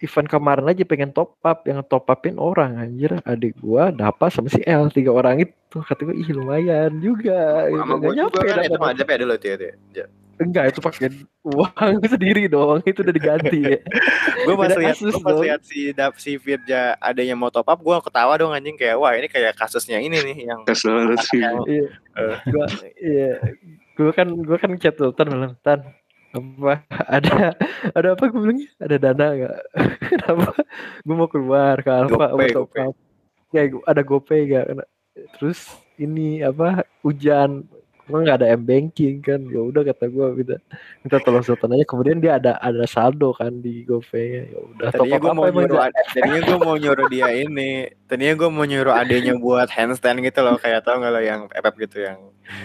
event kemarin aja pengen top up yang top upin orang anjir adik gua dapat sama si L tiga orang itu kata gua ih lumayan juga Sama Nggak gue juga nyampe kan itu dapat. aja ya dulu tuh ya. Enggak itu pakai uang sendiri dong itu udah diganti ya. Gue pas lihat, kasus gue pas lihat si Dap si Firja adanya mau top up, gue ketawa dong anjing kayak wah ini kayak kasusnya ini nih yang sih. iya. Gua iya. Gua kan gua kan chat tuh tan bilang tan apa ada ada apa? Gue bilangnya ada dana nggak? Apa gue mau keluar ke Alfa mau top Gopay. up ya ada GoPay gak terus ini apa hujan gue nggak ada m banking kan? Ya udah kata gue minta minta tolong sultan aja. Kemudian dia ada ada saldo kan di GoPay ya udah tadinya gue apa mau emang nyuruh tadinya gue mau nyuruh dia ini. Tadinya gue mau nyuruh adenya buat handstand gitu loh. Kayak tau nggak lo yang FF gitu yang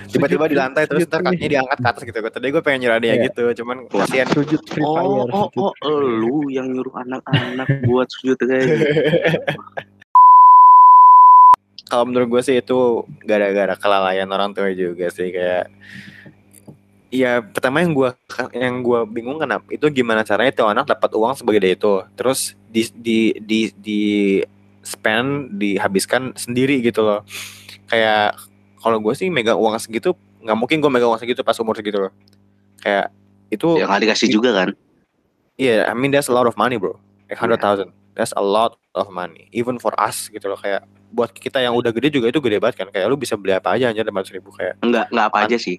tiba-tiba di lantai terus ntar kakinya diangkat ke atas gitu. Tadi gue pengen nyuruh adenya Iya. gitu cuman kasihan. sujud free Oh, fire oh, sujud. oh, lu yang nyuruh anak-anak buat sujud kayak gitu. Kalau menurut gue sih itu gara-gara kelalaian orang tua juga sih kayak ya pertama yang gue yang gua bingung kenapa itu gimana caranya tuh anak dapat uang sebagai dia itu terus di di di di spend dihabiskan sendiri gitu loh kayak kalau gue sih megang uang segitu nggak mungkin gue megang uang segitu pas umur segitu loh kayak itu Yang nggak dikasih juga kan? Iya, I mean that's a lot of money, bro. Like hundred thousand. That's a lot of money. Even for us gitu loh kayak buat kita yang udah gede juga itu gede banget kan. Kayak lu bisa beli apa aja aja lima ribu kayak. Enggak, enggak apa aja sih.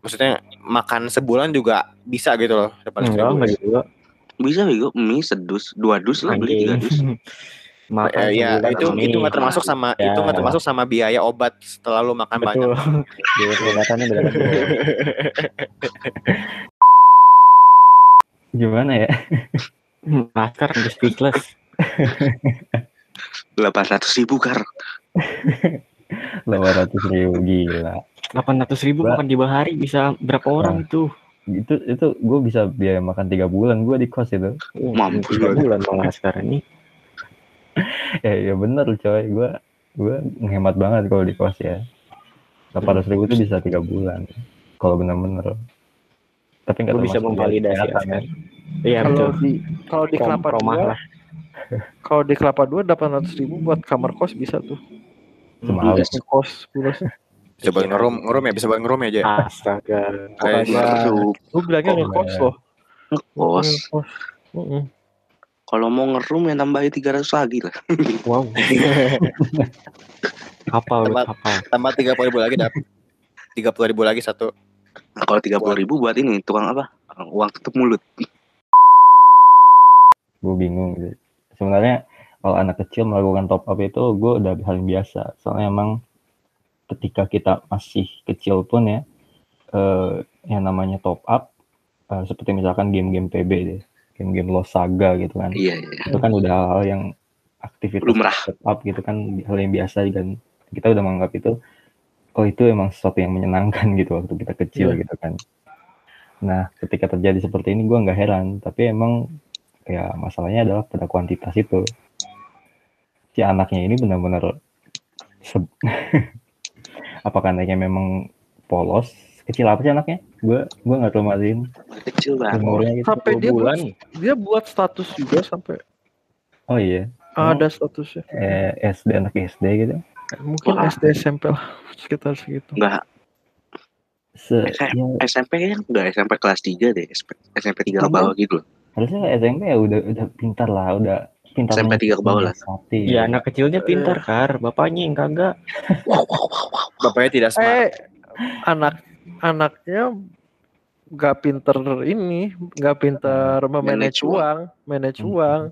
Maksudnya makan sebulan juga bisa gitu loh delapan Enggak, ribu. enggak juga. Bisa bego mie sedus, dua dus lah beli tiga dus. Makan Ya, ya itu sama itu mie. nggak termasuk sama Ya. itu nggak termasuk sama biaya obat setelah lu makan banyak. Betul. Biaya pengobatannya beda lagi. Gimana ya? Masker speechless. Delapan ratus ribu kar. 800 ribu gila 800 ribu Ba- makan di bahari bisa berapa orang itu? itu itu gue bisa biaya makan tiga bulan gue di kos itu Mampus tiga bulan malah sekarang ini. ya ya bener coy gue gue ngehemat banget kalau di kos ya 800 ribu itu bisa tiga bulan kalau bener-bener tapi nggak bisa memvalidasi kesehatan, Askar. Iya kalau betul. di kalau di kelapa Romah dua lah. Kalau di kelapa dua delapan ratus ribu buat kamar kos bisa tuh Iya. itu. kos pulas Bisa buat ngerum ngerum ya bisa buat ngerum ya aja. Astaga. Kayak gue bilangnya Oh, ngekos iya. loh ngekos. Mm-mm. Kalau mau ngerum ya tambahin 300 lagi lah. Wow. kapal lu, Tempat- kapal. Tambah tiga puluh ribu lagi dapat. Tiga puluh ribu lagi satu. Nah, kalau 30 ribu buat ini tukang apa? Uang tutup mulut. gue bingung gitu. Sebenarnya kalau anak kecil melakukan top up itu gue udah hal yang biasa soalnya emang ketika kita masih kecil pun ya eh, yang namanya top up eh, seperti misalkan game-game PB deh game-game Lost Saga gitu kan Iya, iya. itu kan udah hal yang aktivitas Lumrah. top up gitu kan hal yang biasa dan kita udah menganggap itu oh itu emang sesuatu yang menyenangkan gitu waktu kita kecil Iya. gitu kan nah ketika terjadi seperti ini gue nggak heran tapi emang ya masalahnya adalah pada kuantitas itu. Si anaknya ini benar-benar se- apakah anaknya memang polos? Kecil apa sih anaknya? Gue gue nggak tahu masin Kecil banget. umurnya gitu. Sampai dia 10 bulan. buat, dia buat status juga sampai oh iya. ada statusnya. Eh, SD anak SD gitu. Mungkin Wah. SD SMP lah sekitar segitu. Enggak. Se SMP, ya, SMP kayaknya enggak SMP kelas 3 deh SMP, SMP 3 ke bawah gitu. loh harusnya SMP ya udah udah pintar lah, udah pintar SMP tiga ke bawah lah. Ya anak kecilnya pintar kar, bapaknya yang kagak. Bapaknya tidak smart. Eh, anak anaknya nggak pinter ini, nggak pinter memanage Manage uang. uang, manage Hmm. uang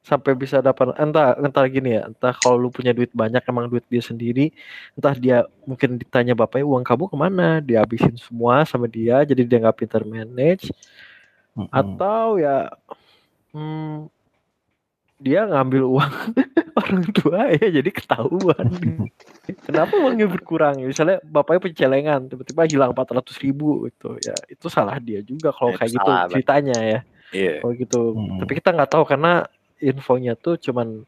sampai bisa dapat entah entah gini ya, entah kalau lu punya duit banyak emang duit dia sendiri, entah dia mungkin ditanya bapaknya uang kamu ke mana, dihabisin semua sama dia, jadi dia nggak pinter manage, Mm-mm. atau ya hmm, dia ngambil uang orang tua ya jadi ketahuan. Kenapa uangnya berkurang misalnya bapaknya punya celengan tiba-tiba hilang 400 ribu gitu. Ya itu salah dia juga Ya, kalau kayak itu gitu salah, ceritanya ya. Iya. kalau gitu. Mm-mm. tapi kita nggak tahu karena infonya tuh cuman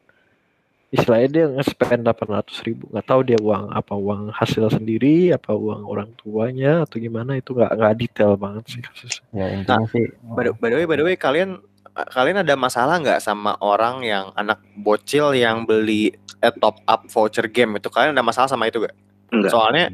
istilahnya dia nge-spend 800 ribu nggak tahu dia uang apa uang hasil sendiri apa uang orang tuanya atau gimana itu nggak nggak detail banget sih kasusnya Ya intinya sih By the, by the way, by the way, kalian kalian ada masalah nggak sama orang yang anak bocil yang beli eh, top up voucher game itu? Kalian ada masalah sama itu gak? enggak Soalnya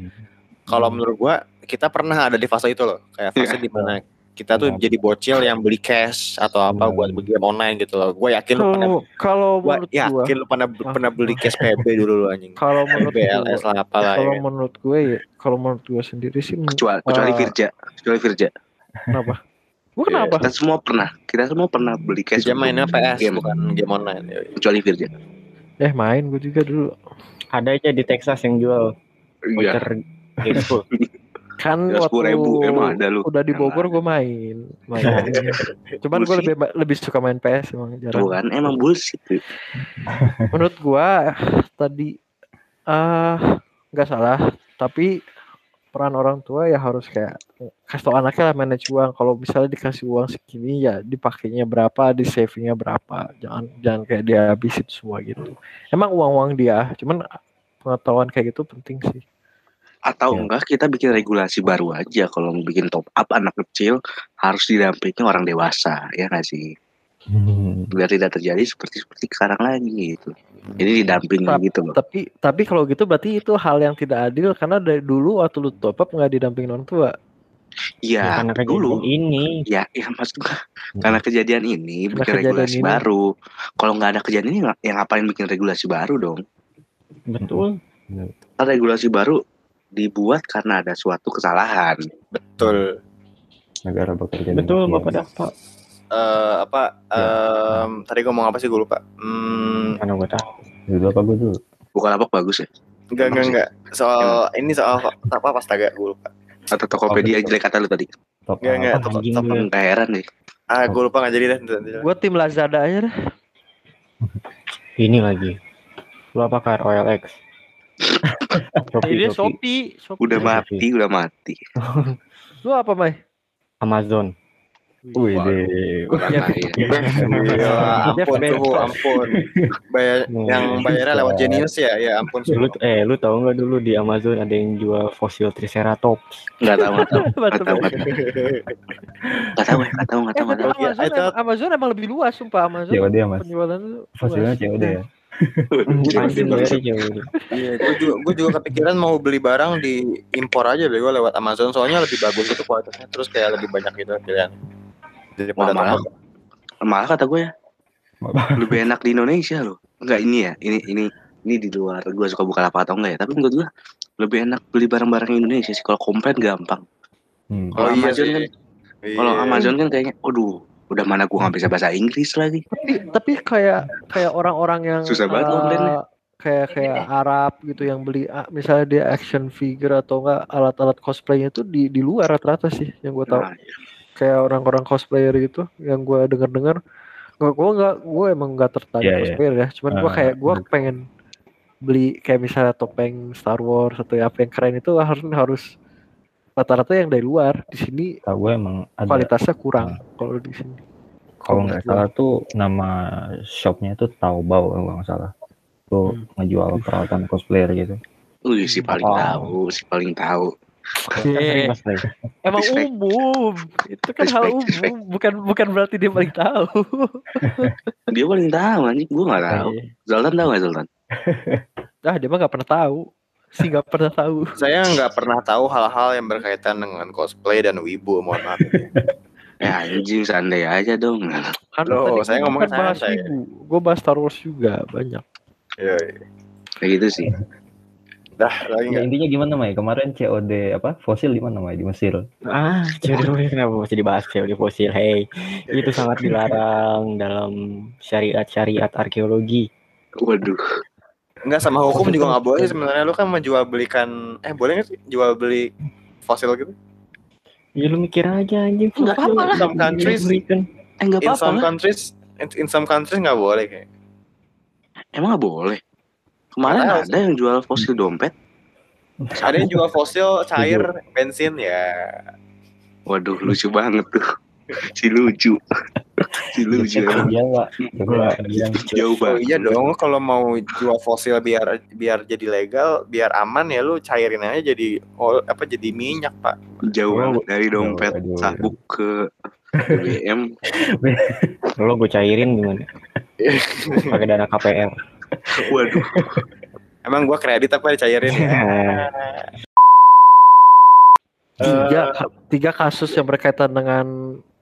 kalau menurut gua kita pernah ada di fase itu loh, kayak fase Iya. di mana kita tuh Iya. jadi bocil yang beli cash atau apa Iya. buat beli game online gitu loh. Gue yakin lu pernah kalau menurut gua yakin lu pernah Ah. pernah beli cash PB dulu lu anjing. kalau menurut BLS gua lah apalah ya. kalau kan. menurut gue ya kalau menurut gue sendiri sih kecuali kecuali Ah. Virja kecuali Virja kenapa gue Iya, kenapa kita semua pernah kita semua pernah beli cash Dia mainnya PS game bukan game online. Ya, kecuali Virja eh main gue juga dulu Ada aja di Texas yang jual iya voucher Gamesful. kan waktu ribu emang ada lu. udah di Bogor gue main main. Cuman gue lebih lebih suka main PS emang jarang. Tuh kan emang bullshit tuh. menurut gua tadi ah nggak salah. Tapi peran orang tua ya harus kayak kasih tau anaknya lah manage uang. Kalau misalnya dikasih uang segini ya dipakainya berapa di savingnya berapa. Jangan jangan kayak dia habisin semua gitu. Emang uang uang dia cuman pengetahuan kayak gitu penting sih atau Ya. enggak kita bikin regulasi baru aja kalau mau bikin top up anak kecil harus didampingi orang dewasa ya nggak sih Hmm. biar tidak terjadi seperti seperti sekarang lagi gitu jadi didampingi Tap- gitu loh tapi tapi kalau gitu berarti itu hal yang tidak adil karena dari dulu waktu lu top up nggak didampingin orang tua Ya, iya karena dulu kejadian ini. ya ya maksud gua karena kejadian ini Karena bikin kejadian regulasi ini. baru kalau nggak ada kejadian ini nggak- ya ngapain bikin regulasi baru dong Betul. Kan regulasi baru dibuat karena ada suatu kesalahan Betul. Negara bekerja Betul. Bapak Dapat. Eh apa Ya. em, tadi ngomong apa sih gue lupa. Hmm, Mana gua tahu. Dulu apa gue dulu? bukan apa bagus ya enggak enggak enggak. Soal ini soal apa astaga gue lupa. atau Tokopedia jelek kata lu tadi Top Enggak enggak top, top, heran deh Ah, gue lupa nggak jadi deh. gue tim Lazada aja deh Ini lagi. Lu apa kar OLX? Shopee, ini Shopee. Shopee, Shopee. udah mati udah mati lu apa Mai Amazon. Wih deh. Ya. ampun tuh, ampun. Bayar yang bayarnya lewat Genius ya, ya ampun. Lu eh lu tahu nggak dulu di Amazon ada yang jual fosil Triceratops? nggak tahu nggak tahu nggak tahu ya. nggak tahu nggak tahu nggak Eh, tahu Ya, Amazon, Amazon emang lebih luas sumpah Amazon ya mas. penjualan Fosilnya. COD ya. Jauh. Iya, gue juga, gue juga kepikiran mau beli barang di impor aja bego lewat Amazon soalnya lebih bagus itu kualitasnya terus kayak lebih banyak gitu pilihan. Daripada Wah, malah malah kata gue ya lebih enak di Indonesia loh enggak ini ya ini ini ini di luar gue suka buka lapak atau enggak ya tapi menurut gue lebih enak beli barang-barang Indonesia sih kalau komplain gampang Hmm. Oh Kalau iya Amazon sih. kan- Iya. kalau Amazon kan kayaknya aduh udah mana gue nggak bisa bahasa Inggris lagi tapi tapi kayak kayak orang-orang yang Susah banget online-nya. kayak kayak Arab gitu yang beli ah, misalnya dia action figure atau enggak alat-alat cosplaynya tuh di di luar rata-rata sih yang gue tahu Nah, iya. kayak orang-orang cosplayer gitu yang gue denger-dengar gue gue nggak gue emang nggak tertarik Iya, iya. cosplayer ya cuman gue Ah, kayak gue pengen beli kayak misalnya topeng Star Wars atau apa yang keren itu harus harus rata-rata yang dari luar di sini Tahu gue emang ada. kualitasnya kurang kalau di sini Kalau nggak salah tuh nama shopnya tuh Taobao kalau nggak salah. Tuh Hmm. ngejual peralatan cosplayer gitu. Wih, si paling Oh. tahu si paling tahu Iya. Mas Lay. Emang Respect. umum, itu kan hal Respect, respect. umum, bukan bukan berarti dia paling tahu. dia paling tahu anjing gue nggak tahu Iya. Zoltan tahu nggak Zoltan Ah dia mah nggak pernah tahu. Sih nggak pernah tahu. Saya nggak pernah tahu hal-hal yang berkaitan dengan cosplay dan wibu, mohon maaf. Ya anjing santai aja dong. Kan Loh, tadi saya ngomongin bukan bahas santai. ibu, gue bahas Star Wars juga banyak. Iya, Kayak gitu sih. dah lagi Ya, intinya gimana Mai? Kemarin COD apa fosil di mana Mai? Di Mesir. Ah, COD kenapa masih dibahas COD fosil? Hey, itu sangat dilarang dalam syariat-syariat arkeologi. Waduh. Enggak sama hukum juga nggak boleh sebenarnya lu kan menjual belikan eh boleh nggak sih jual beli fosil gitu? Ya lu mikir aja anjing. Nggak apa-apa lah. Some countries Belikan. Eh nggak in apa-apa some lah. countries in, in some countries nggak boleh kayak. Emang nggak boleh. Kemarin tahu ada yang jual fosil dompet. Ada yang jual fosil cair bensin ya. Waduh lucu banget tuh. Si lucu. Si lucu. Iya bilang Jauh Oh banget. iya dong, kalau mau jual fosil biar biar jadi legal, biar aman ya lu cairin aja jadi oil, apa jadi minyak pak. Jauh Oh, banget dari dompet sabuk ke BBM. Lo gue cairin gimana? Pakai dana KPR. Waduh. Emang gua kredit apa dicairin ya? Tiga, tiga kasus yang berkaitan dengan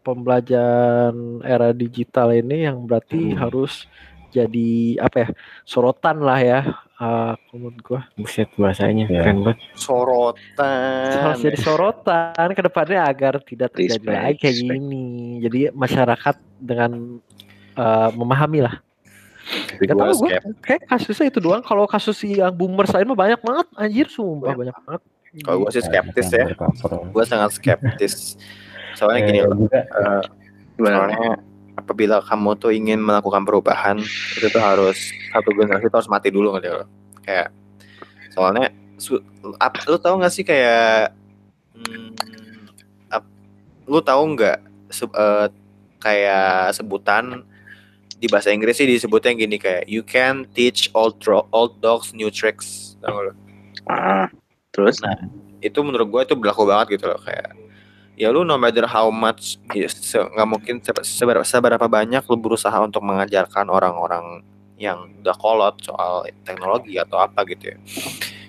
pembelajaran era digital ini yang berarti Hmm. harus jadi apa ya sorotan lah ya uh, menurut gua Buset bahasanya Ya. keren banget. sorotan. harus jadi sorotan ke depannya agar tidak terjadi Respect, lagi kayak respect. gini jadi masyarakat dengan uh, memahami lah Gak gua tau gue, kayak kasusnya itu doang. Kalau kasus yang boomers lain mah banyak banget, anjir sumpah banyak banget. Kalau gua sih skeptis ya. Gua sangat skeptis. Soalnya gini Eh, loh, juga Gimana? soalnya apabila kamu tuh ingin melakukan perubahan, itu tuh harus satu generasi tuh harus mati dulu gitu loh. Kayak soalnya su- ap- lu tahu nggak sih kayak hmm, ap- lu tahu nggak se- eh, kayak sebutan di bahasa Inggris sih disebutnya gini kayak you can teach old old dogs new tricks Tahu? Ah, terus? Nah, itu menurut gue itu berlaku banget gitu loh kayak ya lu no matter how much ya, se- nggak mungkin se- seberapa, seberapa banyak lu berusaha untuk mengajarkan orang-orang yang udah kolot soal teknologi atau apa gitu ya.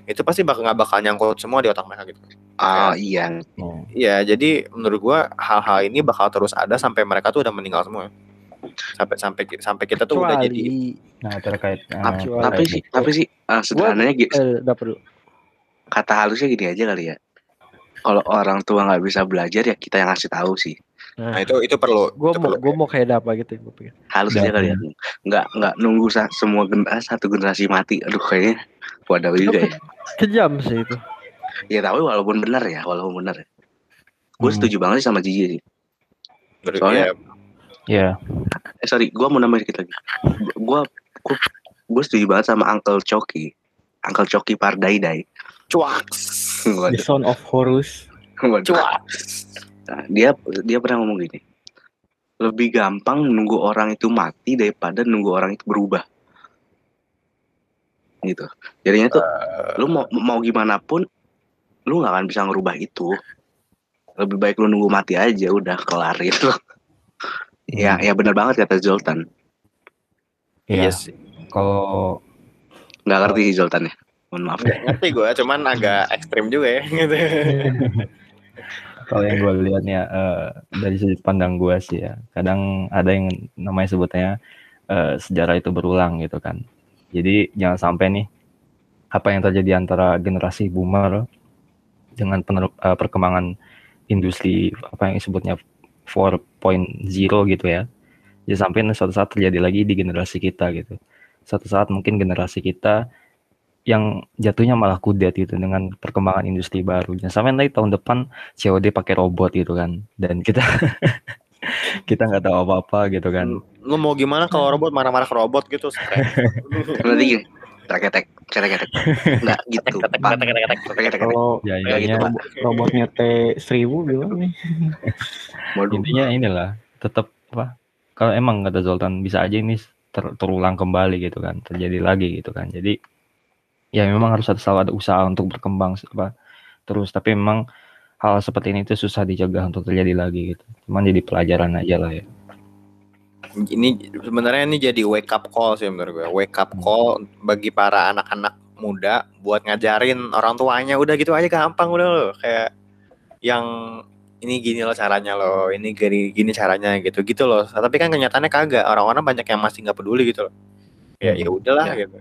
Itu pasti bakal nggak bakal nyangkut semua di otak mereka gitu. Ah iya. Iya jadi menurut gua hal-hal ini bakal terus ada sampai mereka tuh udah meninggal semua. Sampai sampai sampai kita tuh udah jadi Kecuali, Nah terkait eh, Tapi, Kecuali- tapi sih, tapi sih sederhananya eh, dapat dulu. kata halusnya gini aja kali ya. Kalau orang tua nggak bisa belajar ya kita yang ngasih tahu sih. nah Nah, itu itu perlu gue mau gue mau kayak apa gitu yang gue pikir. Aja kali ya. Nggak nggak nunggu sa- semua gen ah, satu generasi mati. Aduh kayaknya wadah juga ya. Kejam sih itu. Ya tapi walaupun benar ya, walaupun benar ya. Gue Hmm. setuju banget sih sama Gigi sih. Menurut- Soalnya- ya, ya Eh sorry, gue mau nambahin dikit lagi. Gue gue gue setuju banget sama Uncle Choki. Uncle Choki Pardaidai. Cuaks The Son of Horus. cuaks Nah, dia dia pernah ngomong gini. Lebih gampang nunggu orang itu mati daripada nunggu orang itu berubah. Gitu. Jadinya tuh lu mau mau gimana pun lu nggak akan bisa ngerubah itu. Lebih baik lu nunggu mati aja udah kelar gitu. ya, ya benar banget kata Zoltan. iya Iya, sih Nggak kalau Oh. ngerti Zoltan ya. Mohon maaf. ngerti gue cuman agak ekstrim juga ya gitu kalau yang gue lihatnya eh, dari sudut pandang gue sih ya, kadang ada yang namanya sebutnya eh, sejarah itu berulang gitu kan. Jadi jangan sampai nih apa yang terjadi antara generasi boomer dengan pener- eh, perkembangan industri apa yang disebutnya 4.0 gitu ya. Jangan sampai suatu saat terjadi lagi di generasi kita gitu. Suatu saat mungkin generasi kita yang jatuhnya malah kudet gitu dengan perkembangan industri baru. Jangan sampai nanti tahun depan COD pakai robot gitu kan dan kita kita nggak tahu apa-apa gitu kan lu mau gimana kalau robot marah-marah ke robot gitu. Berarti gini. Treketek, treketek. Enggak gitu. Kalau ya Kayak gitu, Pak. robotnya T1000 gimana nih? Intinya inilah tetap apa kalau emang kata Zoltan bisa aja ini ter- terulang kembali gitu kan terjadi lagi gitu kan jadi ya memang harus ada selalu ada usaha untuk berkembang apa terus. Tapi memang hal seperti ini itu susah dicegah untuk terjadi lagi gitu. Cuman jadi pelajaran aja lah ya. Ini sebenarnya ini jadi wake up call sih menurut gue. Wake up call bagi para anak-anak muda buat ngajarin orang tuanya. Udah gitu aja gampang udah loh. Kayak yang ini gini loh caranya loh ini gini gini caranya gitu. Gitu loh. Tapi kan kenyataannya kagak. Orang-orang banyak yang masih nggak peduli gitu loh. Ya ya udahlah Ya. gitu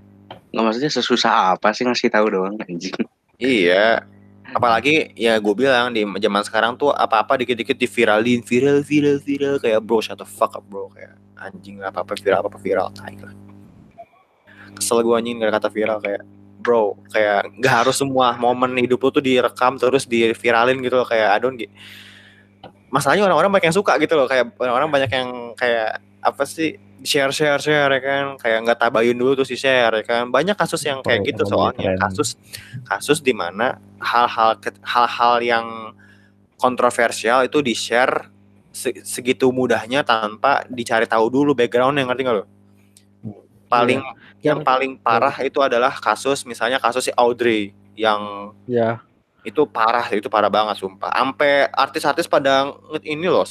Nggak maksudnya sesusah apa sih ngasih tahu doang anjing. iya. Apalagi ya gue bilang di zaman sekarang tuh apa-apa dikit-dikit diviralin viral viral viral. Kayak bro shut the fuck up bro. Kayak anjing apa apa viral apa apa viral. Tai lah. Kesel gue anjing gara kata viral. Kayak bro kayak nggak harus semua momen hidup lu tuh direkam terus diviralin gitu loh. Kayak adon gitu masalahnya orang-orang banyak yang suka gitu loh. Kayak orang-orang banyak yang kayak apa sih share share share ya kan? Kayak nggak tabayun dulu terus di share ya kan? Banyak kasus yang kayak Oh, gitu soalnya. kasus kasus di mana hal-hal hal-hal yang kontroversial itu di share se- segitu mudahnya tanpa dicari tahu dulu backgroundnya ngerti nggak lo? Paling yang Yang- paling parah itu adalah kasus misalnya kasus si Audrey yang Ya, itu parah itu parah banget sumpah. Sampai artis-artis pada ini loh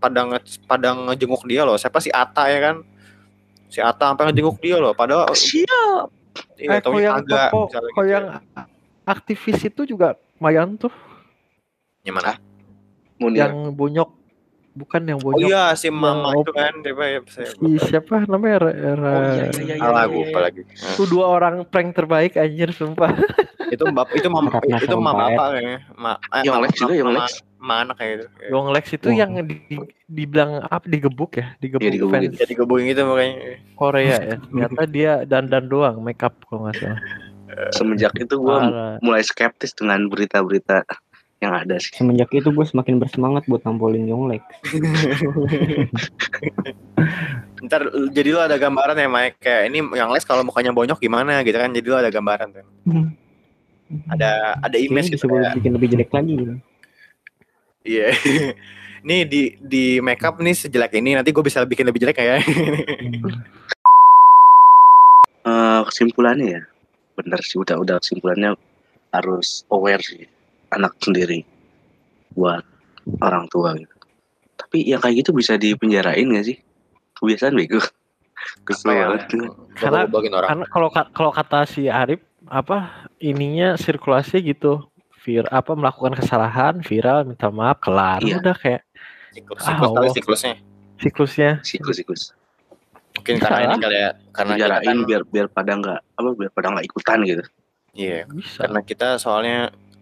pada nge, pada ngejenguk dia loh. Siapa si Ata ya kan si Ata sampai ngejenguk dia loh padahal Siap. iya eh, kalau yang kagak toko, kalau gitu. yang aktivis itu juga lumayan tuh, Gimana? Munir. yang bonyok, bukan yang oh bonyok. iya si mama Yang itu kan siapa ya saya Si siapa namanya? Era, era- Oh iya iya iya. iya, iya, gue iya. lupa lagi Itu dua orang prank terbaik anjir sumpah. itu mbak itu mama itu mama Sarumpait. apa kayaknya ma, eh, Yang mama- Lex juga, yang anak kayak gitu Yong Lex itu Wah. yang di, di- dibilang apa digebuk ya, digebuk, Iya, digebuk fans jadi gebungin gitu makanya Korea ya. Ternyata dia dandan doang, make up kalau nggak salah. Semenjak itu gue mulai skeptis dengan berita-berita yang ada sih. Semenjak itu gue semakin bersemangat buat nampolin Yonglek. ntar jadi lo ada gambaran ya Mike kayak ini yang les kalau mukanya bonyok gimana gitu kan jadi lo ada gambaran tuh ada ada Kayaknya image bisa gitu gue kayak bikin lebih jelek lagi. Iya ini di di makeup nih sejelek ini nanti gue bisa bikin lebih jelek ya Eh, kesimpulannya ya, bener sih udah udah kesimpulannya harus aware sih anak sendiri buat orang tua gitu. Tapi yang kayak gitu bisa dipenjarain gak sih? Kebiasaan bego. kesel ya? banget Karena- Karena kalau ka- kalau kata si Arif apa ininya sirkulasi gitu. Vir apa melakukan kesalahan, viral, minta maaf, kelar. Iya. Udah kayak siklus Ah, siklus kali Allah. siklusnya siklusnya. Siklus-siklus. mungkin Bisa karena ini kali ya karena kita Penjarain kan biar biar pada nggak apa biar pada nggak ikutan gitu. iya Bisa. karena kita soalnya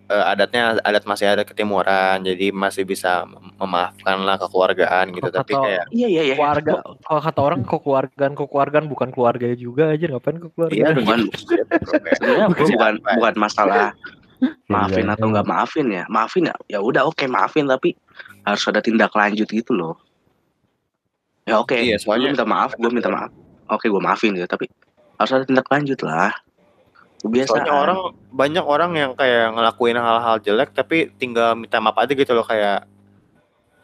eh, adatnya adat masih ada ketimuran jadi masih bisa mem- memaafkan lah kekeluargaan gitu Kalau tapi kata- kayak Iya iya iya. keluarga kalau kata orang kekeluargaan kekeluargaan bukan keluarga juga aja ngapain iya kekeluargaan bukan sebenarnya gue bukan bukan masalah maafin Iya, atau nggak maafin ya? Maafin ya? Ya udah oke maafin tapi harus ada tindak lanjut gitu loh. Ya oke. Iya, lu soalnya- minta maaf gue minta maaf. Oke gue maafin gitu tapi harus ada tindak lanjut lah. Kebiasaan Soalnya orang banyak orang yang kayak ngelakuin hal-hal jelek tapi tinggal minta maaf aja gitu loh kayak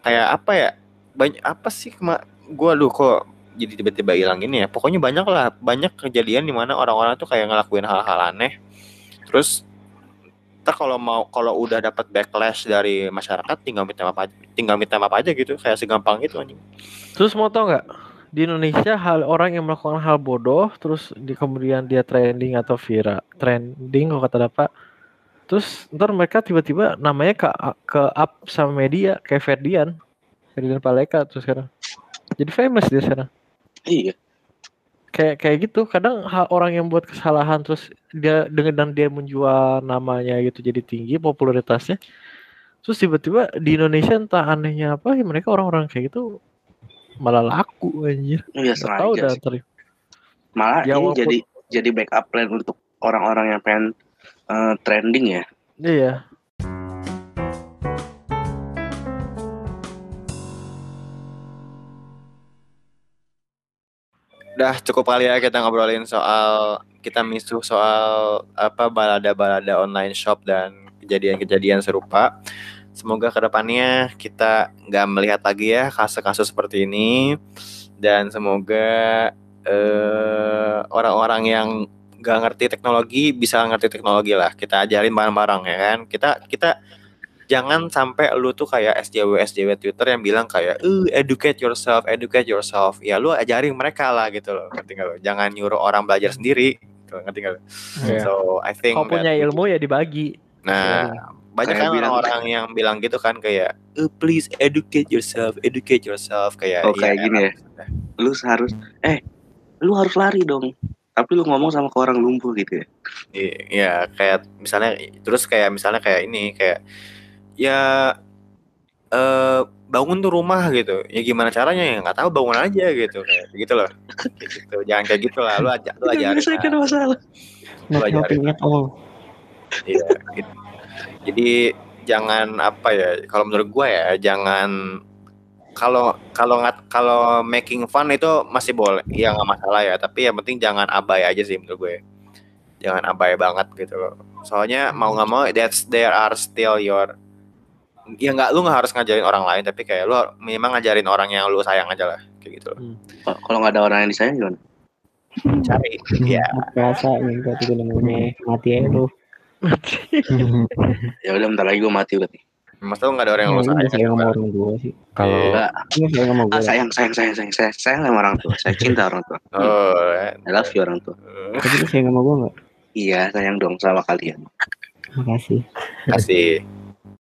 kayak apa ya? Banyak apa sih kema gua lu kok jadi tiba-tiba hilang gini ya? Pokoknya banyak lah banyak kejadian di mana orang-orang tuh kayak ngelakuin hal-hal aneh. Terus ntar kalau mau kalau udah dapat backlash dari masyarakat tinggal minta maaf aja tinggal minta maaf aja gitu kayak segampang itu anjing. Terus mau tau nggak di Indonesia hal orang yang melakukan hal bodoh terus di kemudian dia trending atau viral trending kalau kata dapat terus ntar mereka tiba-tiba namanya ke ke up sama media kayak Ferdian Ferdian Paleka terus sekarang. Jadi famous dia sekarang. Iya kayak kayak gitu. Kadang orang yang buat kesalahan terus dia dengan dan dia menjual namanya gitu jadi tinggi popularitasnya terus tiba-tiba di Indonesia entah anehnya apa ya mereka orang-orang kayak gitu malah laku anjir. Iya Nggak tahu sengaja dah sih. ntar malah Ya, ini jadi jadi backup plan untuk orang-orang yang pengen eh, trending ya. Iya Udah cukup kali ya kita ngobrolin soal kita misuh soal apa balada-balada online shop dan kejadian-kejadian serupa. Semoga ke depannya kita nggak melihat lagi ya kasus-kasus seperti ini dan semoga eh, orang-orang yang nggak ngerti teknologi bisa ngerti teknologi lah. Kita ajarin bareng-bareng ya kan. Kita kita jangan sampai lu tuh kayak SJW SJW Twitter yang bilang kayak eh educate yourself educate yourself. Ya lu ajarin mereka lah gitu loh ngerti nggak lo jangan nyuruh orang belajar sendiri gitu ngerti nggak Iya. so I think Kau punya ilmu ya dibagi. nah banyak Kayak kan bilang- orang-orang yang bilang gitu kan kayak "Eh, please educate yourself educate yourself. Kayak Oh, kayak iya, gini ya? lu seharus eh lu harus lari dong. Tapi lu ngomong sama ke orang lumpuh gitu ya? Iya, iya, kayak misalnya terus kayak misalnya kayak ini kayak ya eh bangun tuh rumah gitu. Ya gimana caranya ya nggak tahu bangun aja gitu kayak gitu loh. Kayak gitu. Jangan kayak gitu lah. Lu aja lu ajarin. menyelesaikan lah. masalah Lu all. Iya. gitu. Jadi jangan apa ya kalau menurut gua ya jangan kalau kalau nggak kalau making fun itu masih boleh ya nggak masalah ya tapi yang penting jangan abai aja sih menurut gue jangan abai banget gitu loh soalnya mau nggak mau that's there are still your ya nggak lu nggak harus ngajarin orang lain tapi kayak lu memang ngajarin orang yang lu sayang aja lah kayak gitu loh Oh, kalau nggak ada orang yang disayang gimana cari ya Perasa gitu itu namanya mati aja lu. ya udah bentar lagi gue mati berarti maksudnya lu nggak ada orang Ya, yang lu lu sayang sayang sama orang tua sih. Kalau Enggak. Lu sayang sama ah, gue. sayang sayang sayang sayang saya sayang sama orang tua saya cinta orang tua oh I love you orang tua Tapi lu sayang sama gue nggak? iya sayang dong sama kalian Makasih. kasih